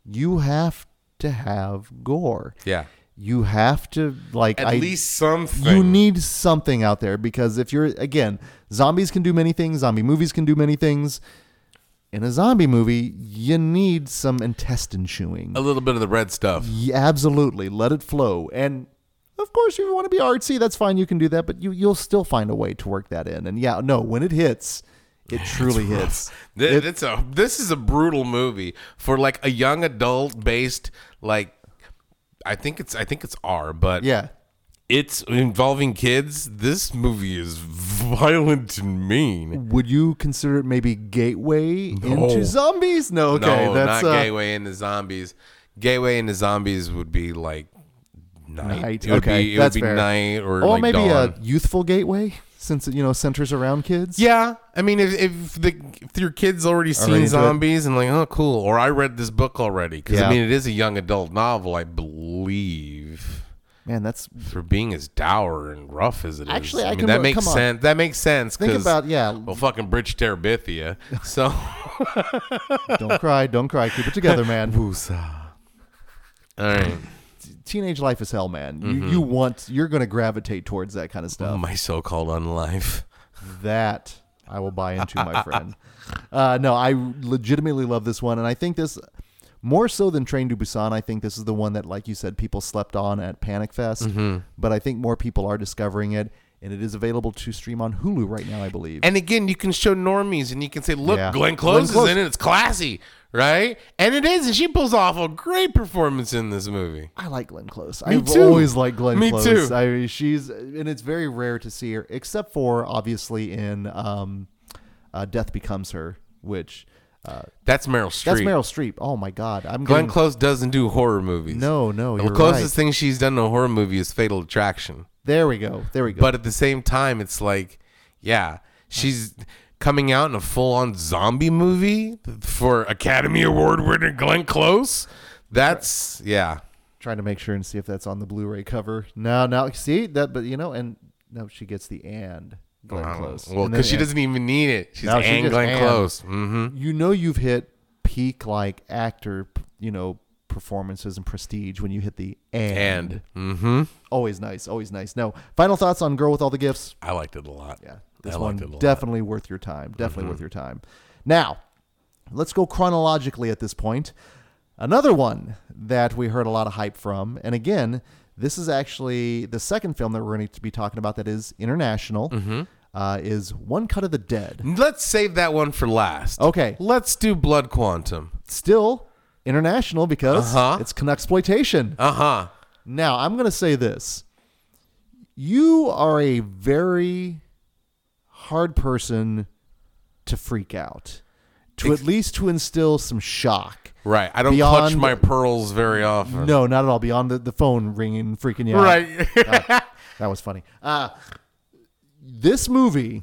you have to have gore. yeah. You have to like At I, least something. you need something out there because if you're again, zombies can do many things, zombie movies can do many things. In a zombie movie, you need some intestine chewing. a little bit of the red stuff. Yeah, absolutely, let it flow. And of course, if you want to be artsy, that's fine. You can do that, but you you'll still find a way to work that in. And yeah, no, when it hits, it truly hits. It- it's a this is a brutal movie for like a young adult based like I think it's I think it's R, but yeah, it's involving kids. This movie is violent and mean. would you consider it maybe gateway into zombies? No, okay, no, that's not uh, gateway into zombies. Gateway into zombies would be like night. Night. It would okay, be, it that's would be fair. night or or like maybe dawn. a youthful gateway since it you know centers around kids. Yeah, I mean, if if, the, if your kid's already seen Already into it. zombies and like, oh, cool, or I read this book already because Yeah. I mean, it is a young adult novel, I believe. man, that's For being as dour and rough as it is, Actually, I mean, can- that makes come on. sense. That makes sense. think 'cause, about yeah. well, fucking Bridge Terabithia. So Don't cry, don't cry. Keep it together, man. Woosah. All right. Teenage life is hell, man. Mm-hmm. You you want you're going to gravitate towards that kind of stuff. My so-called unlife. That I will buy into, my friend. Uh, no, I legitimately love this one, and I think this more so than Train to Busan. I think this is the one that, like you said, people slept on at Panic Fest, Mm-hmm. but I think more people are discovering it, and it is available to stream on Hulu right now, I believe. And again, you can show normies and you can say, look, Yeah. Glenn Glenn Close is in it. It's classy, right? And it is. And she pulls off a great performance in this movie. I like Glenn Close. Me I've too. always liked Glenn Me Close. too. I mean, she's and it's very rare to see her, except for obviously in um, uh, Death Becomes Her, which uh, That's Meryl Streep. that's Meryl Streep. Oh my God, I'm Glenn getting, Close doesn't do horror movies. No, no, The closest right. thing she's done to a horror movie is Fatal Attraction. There we go. There we go. But at the same time, it's like, yeah, she's coming out in a full on zombie movie for Academy Award winner Glenn Close. That's, yeah. trying to make sure and see if that's on the Blu-ray cover. No, no, see that, but you know, and no, she gets the and Glenn Wow. Close. Well, because she and. doesn't even need it. She's No, she and just Glenn and. Close. hmm You know, you've hit peak like actor, you know, performances and prestige when you hit the and. And, hmm Always nice, always nice. No, final thoughts on Girl with All the Gifts. I liked it a lot. Yeah, this I one a lot. definitely worth your time. Definitely Mm-hmm. worth your time. Now, let's go chronologically at this point. Another one that we heard a lot of hype from, and again, this is actually the second film that we're going to be talking about that is international. Mm-hmm. Uh, is One Cut of the Dead. Let's save that one for last. Okay. Let's do Blood Quantum. Still international because Uh-huh. it's exploitation. Uh huh. Now, I'm going to say this. You are a very hard person to freak out. To at least to instill some shock. Right. I don't clutch my pearls very often. No, not at all. Beyond the, the phone ringing, freaking you out. Right. That was funny. Uh, this movie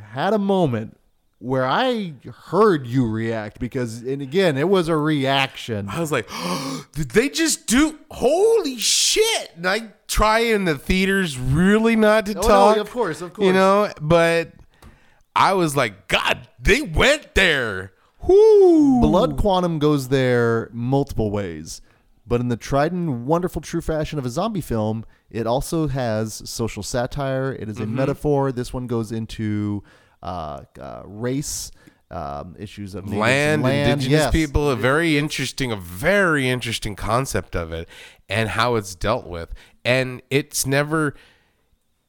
had a moment where I heard you react because, and again, it was a reaction. I was like, did they just do? Holy shit! And I try in the theaters really not to Oh, no, talk. of course, of course. You know, but I was like, God, they went there. Whoo! Blood Quantum goes there multiple ways, but in the tried and wonderful true fashion of a zombie film, it also has social satire. It is a Mm-hmm. metaphor. This one goes into uh, uh, race um, issues of land, land. indigenous Yes. people, a very interesting, a very interesting concept of it and how it's dealt with. And it's never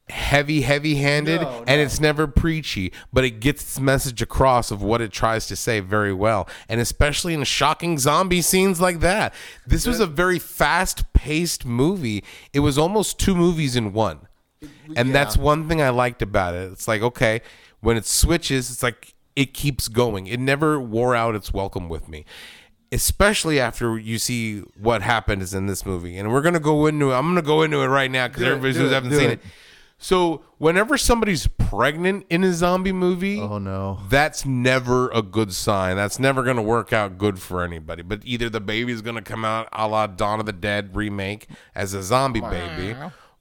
heavy, heavy handed No, and it's never preachy, but it gets its message across of what it tries to say very well. And especially in shocking zombie scenes like that. This was a very fast paced movie. It was almost two movies in one. And yeah. that's one thing I liked about it. It's like, okay, when it switches, it's like it keeps going. It never wore out its welcome with me. Especially after you see what happened is in this movie. And we're gonna go into it. I'm gonna go into it right now because everybody do who it, hasn't seen it. it. So whenever somebody's pregnant in a zombie movie, Oh no. that's never a good sign. That's never going to work out good for anybody. But either the baby's going to come out a la Dawn of the Dead remake as a zombie baby,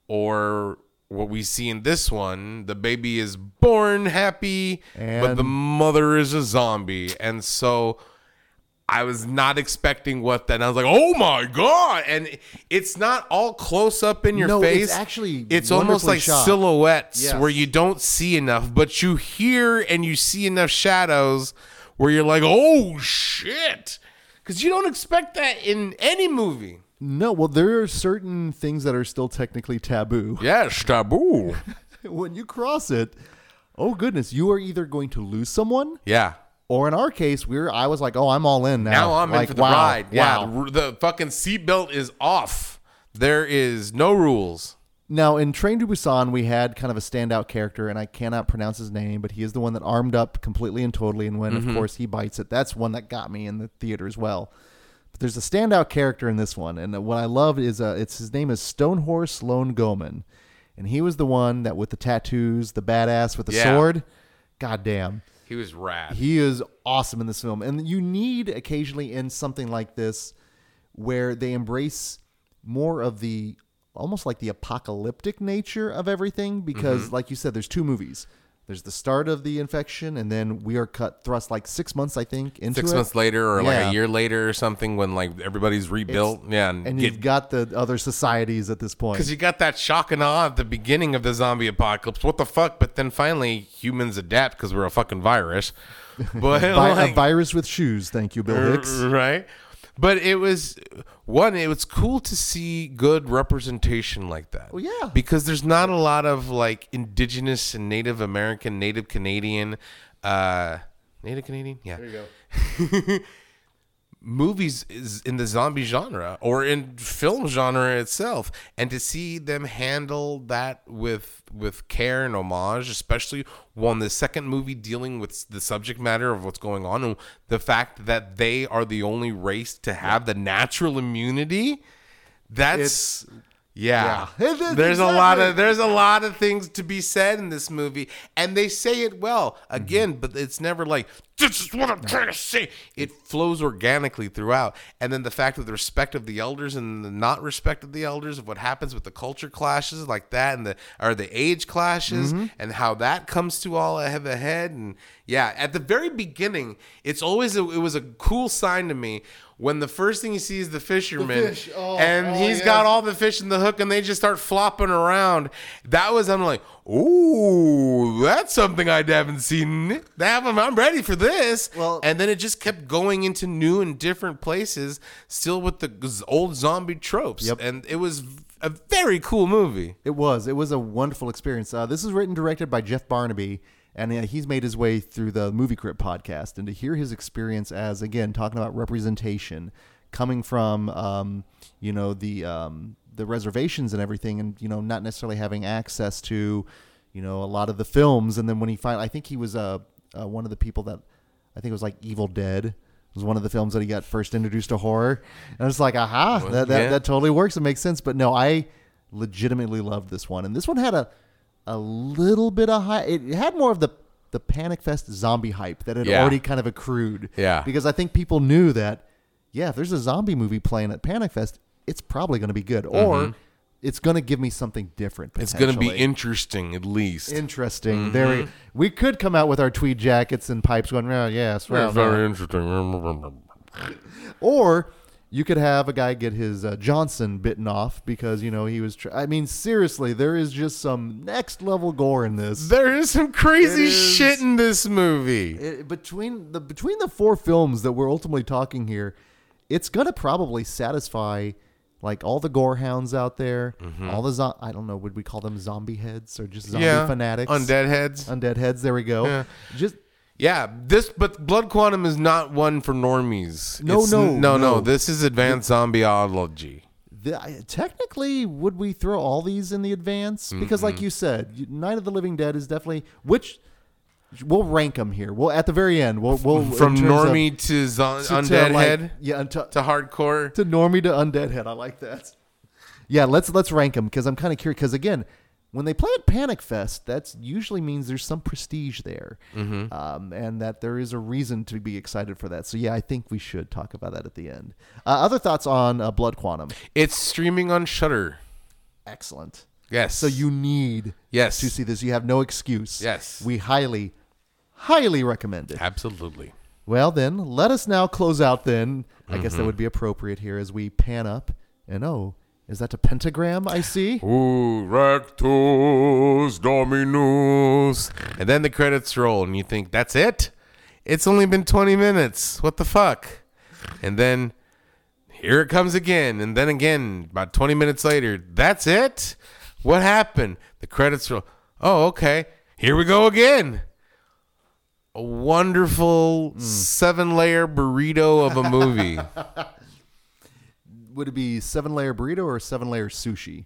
or what we see in this one, the baby is born happy, but the mother is a zombie. And so I was not expecting what that. And I was like, "Oh my god!" And it's not all close up in your No, it's face. actually it's almost like shot. silhouettes Yes. where you don't see enough, but you hear and you see enough shadows where you're like, "Oh shit!" Because you don't expect that in any movie. No, well, there are certain things that are still technically taboo. Yes, taboo. when you cross it, oh goodness, you are either going to lose someone, yeah. Or in our case, we're. I was like, oh, I'm all in now. Now I'm like, in for the wow, ride. Yeah, wow. the, the fucking seatbelt is off. There is no rules. Now, in Train to Busan, we had kind of a standout character, and I cannot pronounce his name, but he is the one that armed up completely and totally. And when, Mm-hmm. of course, he bites it, that's one that got me in the theater as well. But there's a standout character in this one, and what I love is uh, it's his name is Stonehorse Lone Goeman, and he was the one that with the tattoos, the badass with the Yeah. sword. God damn. He was rad. He is awesome in this film. And you need occasionally in something like this where they embrace more of the almost like the apocalyptic nature of everything because mm-hmm. like you said there's two movies. There's the start of the infection, and then we are cut thrust like six months, I think, into Six it. months later, or like a year later, or something, when like everybody's rebuilt. yeah, and, and get you've got the other societies at this point. Because you got that shock and awe at the beginning of the zombie apocalypse. What the fuck? But then finally, humans adapt because we're a fucking virus. But Vi- like, a virus with shoes. Thank you, Bill Hicks. right? But it was one. It was cool to see good representation like that. Well, yeah. because there's not a lot of like indigenous and Native American, Native Canadian, uh, Native Canadian. Yeah, there you go. movies in the zombie genre or in film genre itself and to see them handle that with with care and homage especially one the second movie dealing with the subject matter of what's going on and the fact that they are the only race to have the natural immunity that's yeah. Yeah. It is There's a lot of there's a lot of things to be said in this movie, and they say it well again, Mm-hmm. but it's never like this is what I'm trying to say. It flows organically throughout, and then the fact of the respect of the elders and the not respect of the elders of what happens with the culture clashes like that, and the or the age clashes, Mm-hmm. and how that comes to all have a head, and yeah, at the very beginning, it's always a, it was a cool sign to me. When the first thing he sees is the fisherman, fish. Oh, and oh, he's got all the fish in the hook and they just start flopping around. That was I'm like, ooh, that's something I haven't seen. That I'm ready for this. Well- and then it just kept going into new and different places, still with the old zombie tropes. Yep. And it was a very cool movie. It was. It was a wonderful experience. Uh, this is written directed by Jeff Barnaby, and he's made his way through the Movie Crypt podcast. And to hear his experience as, again, talking about representation, coming from, um, you know, the um, the reservations and everything, and you know, not necessarily having access to, you know, a lot of the films. And then when he finally, I think he was uh, uh, one of the people that, I think it was like Evil Dead. Was one of the films that he got first introduced to horror, and it's like, "Aha, that, that, yeah. that totally works. It makes sense." But no, I legitimately loved this one, and this one had a a little bit of high. It had more of the the Panic Fest zombie hype that had Yeah. already kind of accrued. Yeah. because I think people knew that. Yeah, if there's a zombie movie playing at Panic Fest, it's probably going to be good, or it's going to give me something different. Mm-hmm. It's going to be interesting, at least. interesting. There, we, we could come out with our tweed jackets and pipes going, oh, yes, well, very interesting. Or you could have a guy get his uh, Johnson bitten off because you know he was. Tr- I mean, seriously, there is just some next level gore in this. There is some crazy is- shit in this movie. It- between the between the four films that we're ultimately talking here, it's gonna probably satisfy like all the gore hounds out there, all the zo- I don't know, would we call them zombie heads or just zombie yeah, fanatics? undead heads. undead heads. There we go. Yeah. Just Yeah, this but Blood Quantum is not one for normies. No, It's- no, no, no. no. This is advanced zombieology. the, I- technically, would we throw all these in the advance? Because, like you said, Night of the Living Dead is definitely which. We'll rank them here. We'll at the very end. We'll, we'll From terms of- normie to, zo- to- to, undead like- head yeah, to, to hardcore. to normie to undead head. I like that. Yeah, let's let's rank them because I'm kind of curious. Because again, when they play at Panic Fest, that usually means there's some prestige there, Mm-hmm. um, and that there is a reason to be excited for that. So yeah, I think we should talk about that at the end. Uh, other thoughts on uh, Blood Quantum? It's streaming on Shudder. Excellent. Yes. So you need Yes. to see this. You have no excuse. Yes. We highly, highly recommend it. absolutely. Well, then, let us now close out, then. I guess that Mm-hmm. would be appropriate here as we pan up. And oh, is that a pentagram I see? Ooh, rectus dominus. And then the credits roll, and you think, that's it? It's only been 20 minutes. What the fuck? And then here it comes again. And then again, about 20 minutes later, that's it? What happened? The credits roll. Oh, okay. Here we go again. A wonderful hmm. seven layer burrito of a movie. Would it be seven layer burrito or seven layer sushi?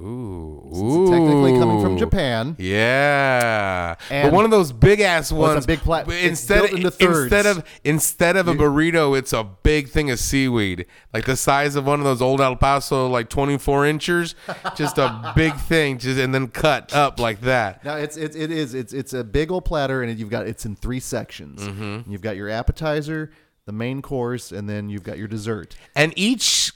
Ooh. It's technically coming from Ooh. Japan. Yeah, And- but one of those big ass Well, it's a ones. big plat- but it's Instead, built into thirds. instead of instead of a burrito, it's a big thing of seaweed, like the size of one of those old El Paso, like twenty four inchers. Just a big thing, just and then cut up like that. Now it's it's it is it's it's a big old platter, and you've got it's in three sections. Mm-hmm. You've got your appetizer, the main course, and then you've got your dessert. and each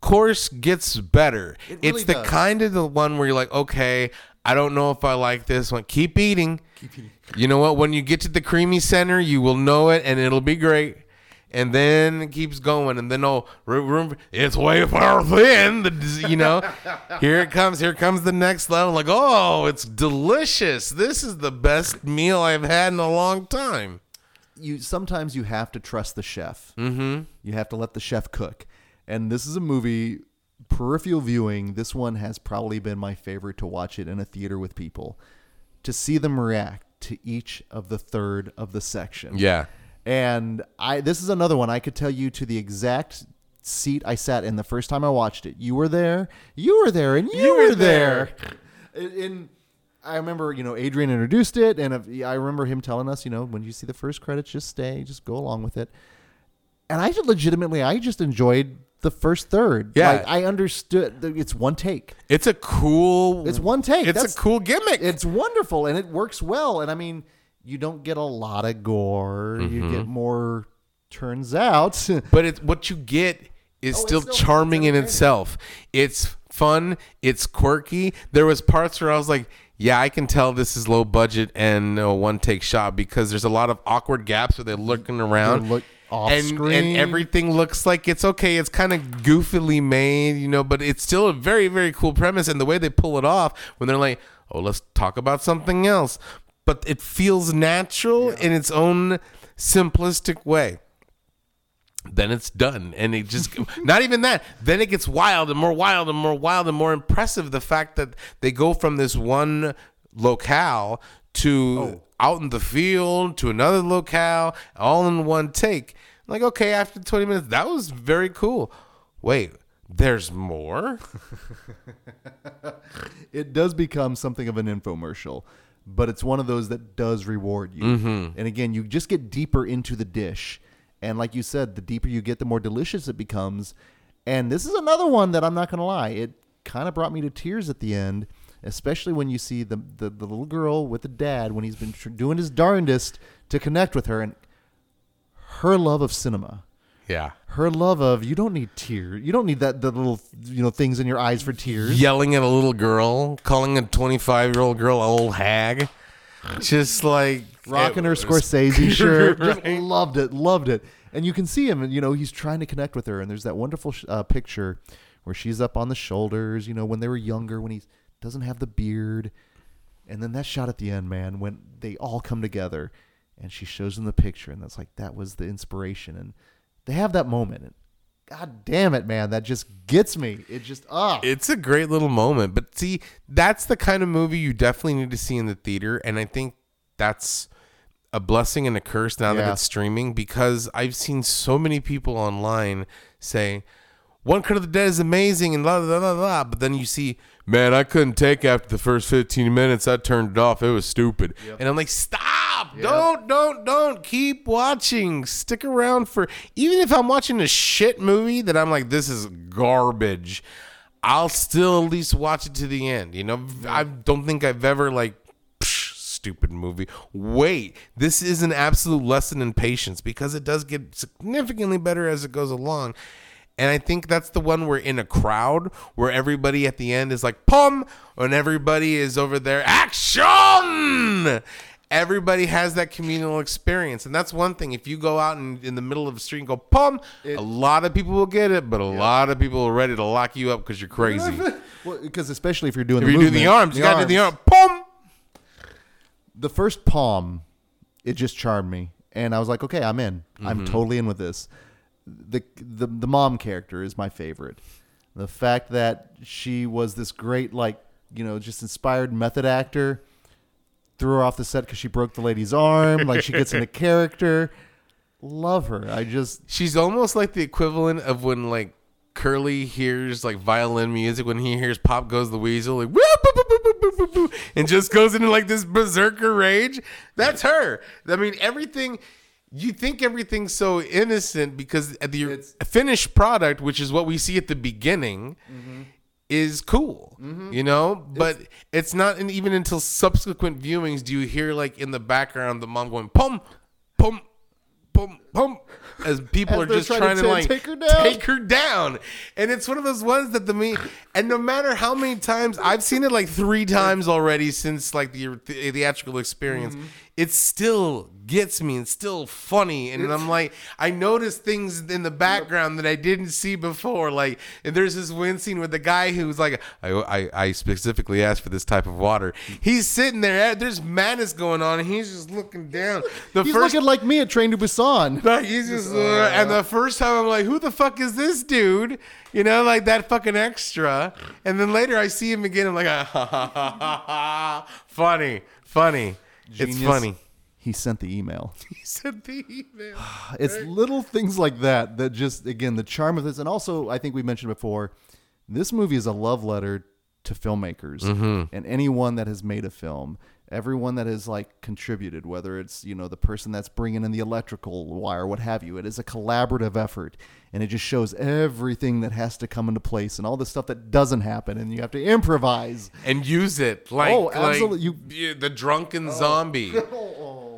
course gets better. It it's the does. kind of the one where you're like, okay, I don't know if I like this one. Keep eating. Keep eating. You know what? When you get to the creamy center, you will know it and it'll be great. And then it keeps going, and then oh, room, room it's way far thin. The, you know, here it comes. Here comes the next level. Like, oh, it's delicious. This is the best meal I've had in a long time. You sometimes you have to trust the chef. Mm-hmm. You have to let the chef cook. And this is a movie peripheral viewing. This one has probably been my favorite to watch it in a theater with people to see them react to each of the third of the section. Yeah. And I this is another one I could tell you to the exact seat I sat in the first time I watched it. You were there, you were there, and you, were, there. In, in- I remember, you know, Adrian introduced it, and I remember him telling us, you know, when you see the first credits, just stay, just go along with it. And I legitimately, I just enjoyed the first third. Yeah. like, I understood. It's one take. It's a cool. It's one take. It's That's- a cool gimmick. It's wonderful and it works well. And I mean, you don't get a lot of gore. You Mm-hmm. get more. Turns out, but it's what you get is Oh, still still- charming in itself. It's fun. It's quirky. There was parts where I was like, yeah, I can tell this is low budget and a one take shot because there's a lot of awkward gaps where they're looking around. look off and, screen. and everything looks like it's okay. It's kind of goofily made, you know, but it's still a very, very cool premise. And the way they pull it off when they're like, oh, let's talk about something else. But it feels natural in its own simplistic way then it's done and it just not even that then it gets wild and more wild and more wild and more impressive the fact that they go from this one locale to out in the field to another locale all in one take like okay after 20 minutes that was very cool wait there's more it does become something of an infomercial, but it's one of those that does reward you. Mm-hmm. And again, you just get deeper into the dish. And like you said, the deeper you get, the more delicious it becomes. And this is another one that I'm not going to lie, it kind of brought me to tears at the end, especially when you see the, the, the little girl with the dad when he's been tr- doing his darndest to connect with her and her love of cinema. yeah Her love of you don't need tears. You don't need that the little you know things in your eyes for tears. yelling at a little girl calling a 25 year old girl an old hag just like rocking her Scorsese shirt. Just Right. loved it, loved it. And you can see him, and you know he's trying to connect with her. And there's that wonderful sh- uh, picture where she's up on the shoulders. You know when they were younger, when he doesn't have the beard, and then that shot at the end, man, when they all come together, and she shows him the picture, and that's like that was the inspiration, and they have that moment. And God damn it, man, that just gets me. It just ah. It's a great little moment, but see, that's the kind of movie you definitely need to see in the theater, and I think that's a blessing and a curse now that it's streaming because I've seen so many people online say One Cut of the Dead is amazing and blah blah blah blah, but then you see, man, I couldn't take after the first fifteen minutes. I turned it off. It was stupid, and I'm like, stop! Don't don't don't keep watching. Stick around for even if I'm watching a shit movie that I'm like, this is garbage. I'll still at least watch it to the end. You know, I don't think I've ever like stupid movie. Wait, this is an absolute lesson in patience because it does get significantly better as it goes along. And I think that's the one where in a crowd where everybody at the end is like pum and everybody is over there action. Everybody has that communal experience. And that's one thing. If you go out in, in the middle of the street and go pum, a lot of people will get it, but a lot of people are ready to lock you up because you're crazy. Well, because especially if you're doing if the you do the movement, arms, you got to do the arm. The first palm, it just charmed me, and I was like, okay, I'm in. I'm Mm-hmm. totally in with this. the the The mom character is my favorite. The fact that she was this great, like you know, just inspired method actor, threw her off the set because she broke the lady's arm. like she gets into character. Love her. I just She's almost like the equivalent of when like Curly hears like violin music when he hears Pop Goes the Weasel, like "Woo, boo, boo, boo, boo, boo, boo, boo," and just goes into like this berserker rage. That's her. I mean, everything. You think everything's so innocent because the finished product, which is what we see at the beginning, mm-hmm. is cool, mm-hmm. you know. But it's, not and even until subsequent viewings do you hear like in the background the mom going pum, pum, pum. pump as people As are just trying trying to to, like take her down. take her down. And it's one of those ones that the me and no matter how many times I've seen it like three times already since like the, the theatrical experience, Mm-hmm. it still gets me and still funny. And I'm like, I notice things in the background that I didn't see before. Like, and there's this one scene with the guy who's like, I, I, I specifically asked for this type of water. He's sitting there, there's madness going on, and he's just looking down. The He's first looking like me at Train to Busan. he's just, uh, and the first time I'm like, who the fuck is this dude? You know, like that fucking extra. And then later I see him again. I'm like, ah, ha, ha, ha, ha, ha. funny, funny. It's funny. He sent the email. He sent the email. It's little things like that that just again the charm of this, and also I think we mentioned before, this movie is a love letter to filmmakers and anyone that has made a film. Everyone that has like contributed, whether it's you know the person that's bringing in the electrical wire, what have you, it is a collaborative effort, and it just shows everything that has to come into place and all the stuff that doesn't happen, and you have to improvise. And use it like, Oh, like absolutely. You- the drunken oh. zombie. oh, the drunken zombie.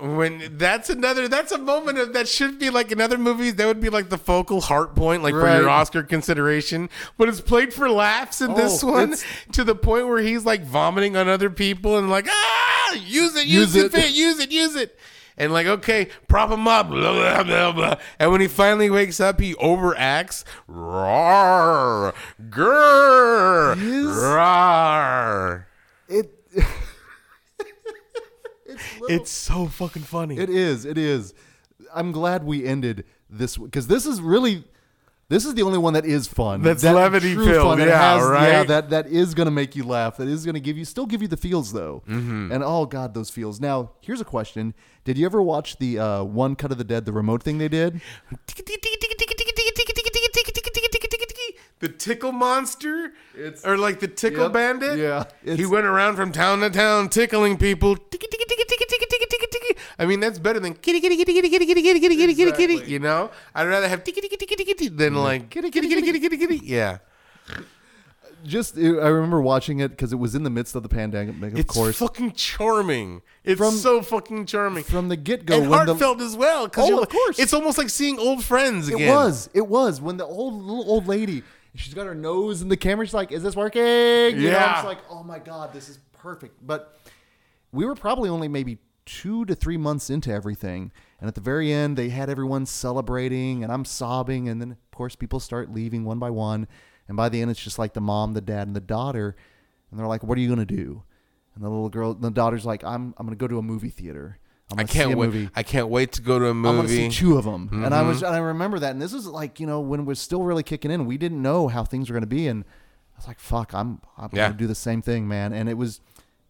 When that's another, that's a moment of that should be like in other movies. That would be like the focal heart point, like for your Oscar consideration. But it's played for laughs in this one to the point where he's like vomiting on other people and like ah, use it, Use use, it, it. use it, use it. And like, okay, prop him up, blah, blah, blah, blah. And when he finally wakes up, he overacts. Roar, His- roar. It. It's so fucking funny. It is. It is. I'm glad we ended this because this is really. This is the only one that is fun. That's That levity true filled, fun that yeah, Yeah, right? that that is going to make you laugh. That is going to give you still give you the feels though. Mm-hmm. And oh god, those feels. Now here's a question: Did you ever watch the uh, one cut of the dead, the remote thing they did? The tickle monster, It's- or like the tickle Yep. bandit. Yeah, he went around from town to town tickling people. I mean, that's better than kitty kitty kitty kitty kitty kitty kitty kitty kitty kitty kitty. You know, I'd rather have kitty kitty kitty kitty than like kitty kitty kitty kitty kitty kitty. Yeah, Just I remember watching it because it was in the midst of the pandemic, of course. it's course. fucking charming. It's From- so fucking charming. From the get go, and when the heartfelt as well. 'cause Oh, you're of like- course. It's almost like seeing old friends again. It was. It was when the old little old lady. She's got her nose in the camera. She's like, "Is this working?" You know, Yeah. it's like, "Oh my god, this is perfect." But we were probably only maybe two to three months into everything, and at the very end, they had everyone celebrating, and I'm sobbing, and then of course people start leaving one by one, and by the end, it's just like the mom, the dad, and the daughter, and they're like, "What are you gonna do?" And the little girl, the daughter's like, "I'm I'm gonna go to a movie theater. I'm I can't a wait. movie." I can't wait to go to a I'm gonna movie. see two of them, and I Mm-hmm. was and I remember that, and this was like you know when it was still really kicking in. We didn't know how things were gonna be, and I was like, "Fuck, I'm I'm Yeah. gonna do the same thing, man." And it was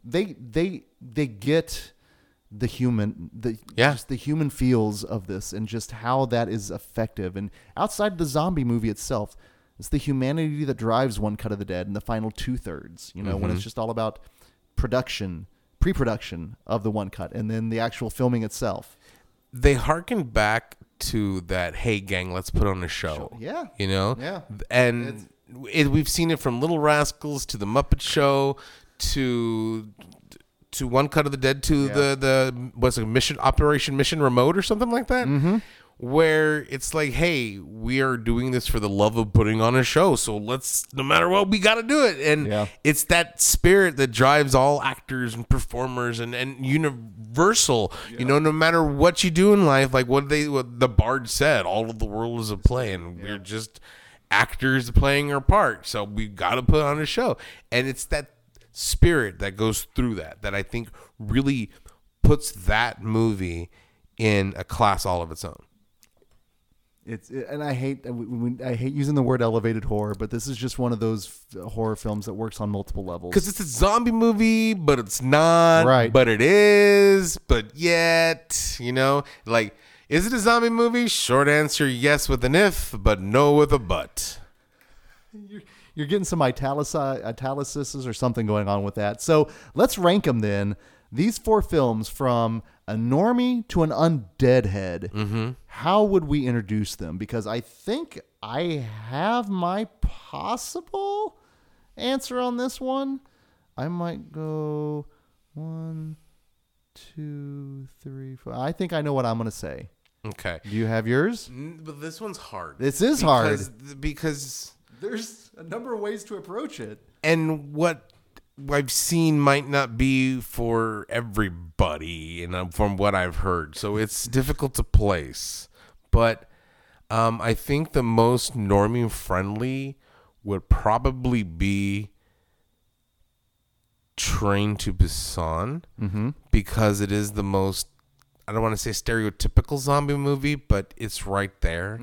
they they they get the human the Yeah. just the human feels of this and just how that is effective. And outside the zombie movie itself, it's the humanity that drives One Cut of the Dead and the final two thirds. You know, when Mm-hmm. it's just all about production, pre-production of the one cut, and then the actual filming itself. they harken back to that hey gang let's put on a show Yeah. you know Yeah. and it, we've seen it from little rascals to the muppet show to to one cut of the dead to the the what's it mission operation mission remote or something like that? Mm-hmm. where it's like hey we are doing this for the love of putting on a show so let's no matter what we got to do it. And Yeah. it's that spirit that drives all actors and performers and, and universal. You know no matter what you do in life like what they what the bard said all of the world is a play and we're just actors playing our part so we got to put on a show. And it's that spirit that goes through that that i think really puts that movie in a class all of its own It's and I hate we- we- I hate using the word elevated horror, but this is just one of those f- horror films that works on multiple levels. because it's a zombie movie, but it's not. Right. But it is. But yet, you know, like, is it a zombie movie? Short answer: yes, with an if, but no with a but. you're, you're getting some italici- italicises or something going on with that. So let's rank them then. These four films from a normie to an undead head. Mm-hmm. How would we introduce them? Because I think I have my possible answer on this one. I might go one, two, three, four. I think I know what I'm going to say. Okay. Do you have yours? N- But this one's hard. This is hard. because, because There's a number of ways to approach it. and what I've seen might not be for everybody, and from what I've heard, so it's difficult to place. But um, I think the most norming friendly would probably be Train to Busan because it is the most. I don't want to say stereotypical zombie movie, but it's right there.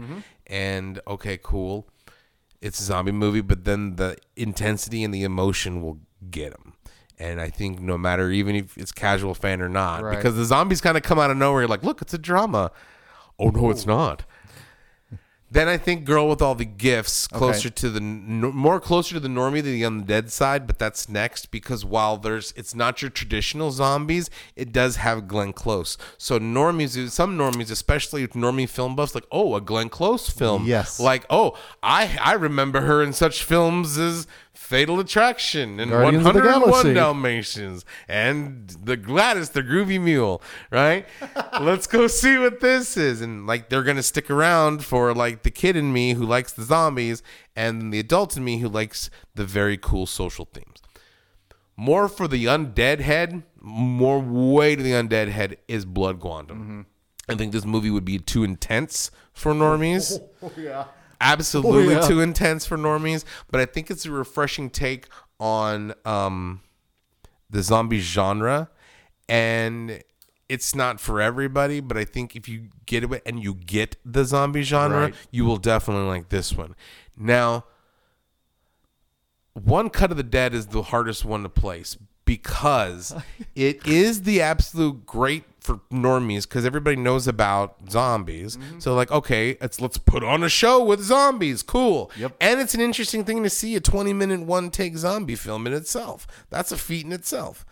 And okay, cool it's a zombie movie, but then the intensity and the emotion will get them. And I think no matter even if it's casual fan or not, Right. because the zombies kind of come out of nowhere. You're like, look, it's a drama. Oh no, it's not. Then I think Girl with All the Gifts closer to the n- more closer to the normie than the undead side, but that's next because while there's it's not your traditional zombies, it does have Glenn Close. So normies, some normies, especially normie film buffs, like oh a Glenn Close film, Yes. like oh I I remember her in such films as Fatal Attraction and Guardians of the 101 Dalmatians and the Gladys the Groovy Mule, right? Let's go see what this is. And like they're gonna stick around for like the kid in me who likes the zombies and the adult in me who likes the very cool social themes. More for the undead head, more way to the undead head is Blood Quantum. Mm-hmm. I think this movie would be too intense for normies oh, absolutely Oh, yeah. too intense for normies, but I think it's a refreshing take on um, the zombie genre, and it's not for everybody. But I think if you get it and you get the zombie genre, Right. you will definitely like this one. Now, one cut of the dead is the hardest one to place because it is the absolute great for normies because everybody knows about zombies. So like, okay, let's let's put on a show with zombies. Cool. Yep. And it's an interesting thing to see a 20 minute one take zombie film in itself. That's a feat in itself.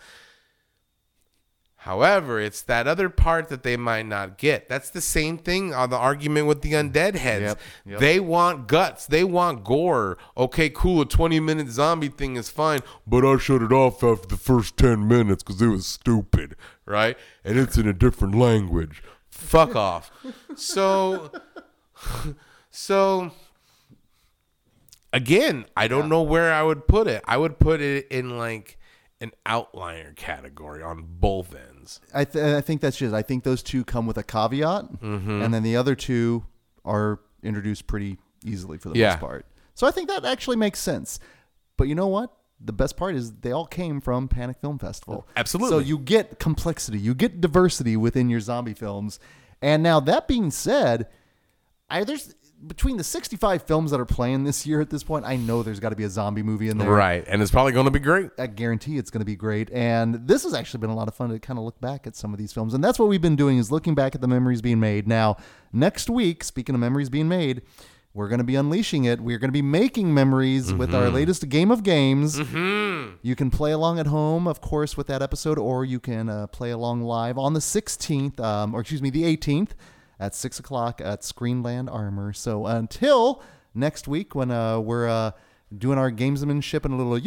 However, it's that other part that they might not get. That's the same thing on the argument with the undead heads. Yep, yep. They want guts. They want gore. Okay, cool. A 20 minute zombie thing is fine, but I shut it off after the first 10 minutes because it was stupid, right? And it's in a different language. Fuck off. So, so again, I don't know where I would put it. I would put it in like an outlier category on both ends. I, th- I think that's just. I think those two come with a caveat, Mm-hmm. and then the other two are introduced pretty easily for the Yeah. most part. So I think that actually makes sense. But you know what? The best part is they all came from Panic Film Festival. Absolutely. So you get complexity, you get diversity within your zombie films. And now that being said, I there's between the 65 films that are playing this year at this point, I know there's got to be a zombie movie in there. Right. And it's probably going to be great. I guarantee it's going to be great. And this has actually been a lot of fun to kind of look back at some of these films. And that's what we've been doing is looking back at the memories being made. Now, next week, speaking of memories being made, we're going to be unleashing it. We're going to be making memories with our latest game of games. You can play along at home, of course, with that episode, or you can uh, play along live on the 16th, um, or excuse me, the 18th at 6 o'clock at Screenland Armour. So until next week when uh, we're uh, doing our gamesmanship and a little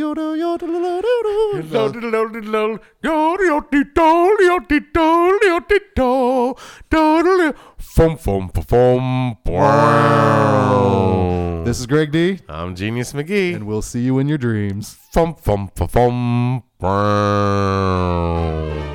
fum fum. This is Greg D, I'm Genius McGee. and we'll see you in your dreams. Fum fum fum fum.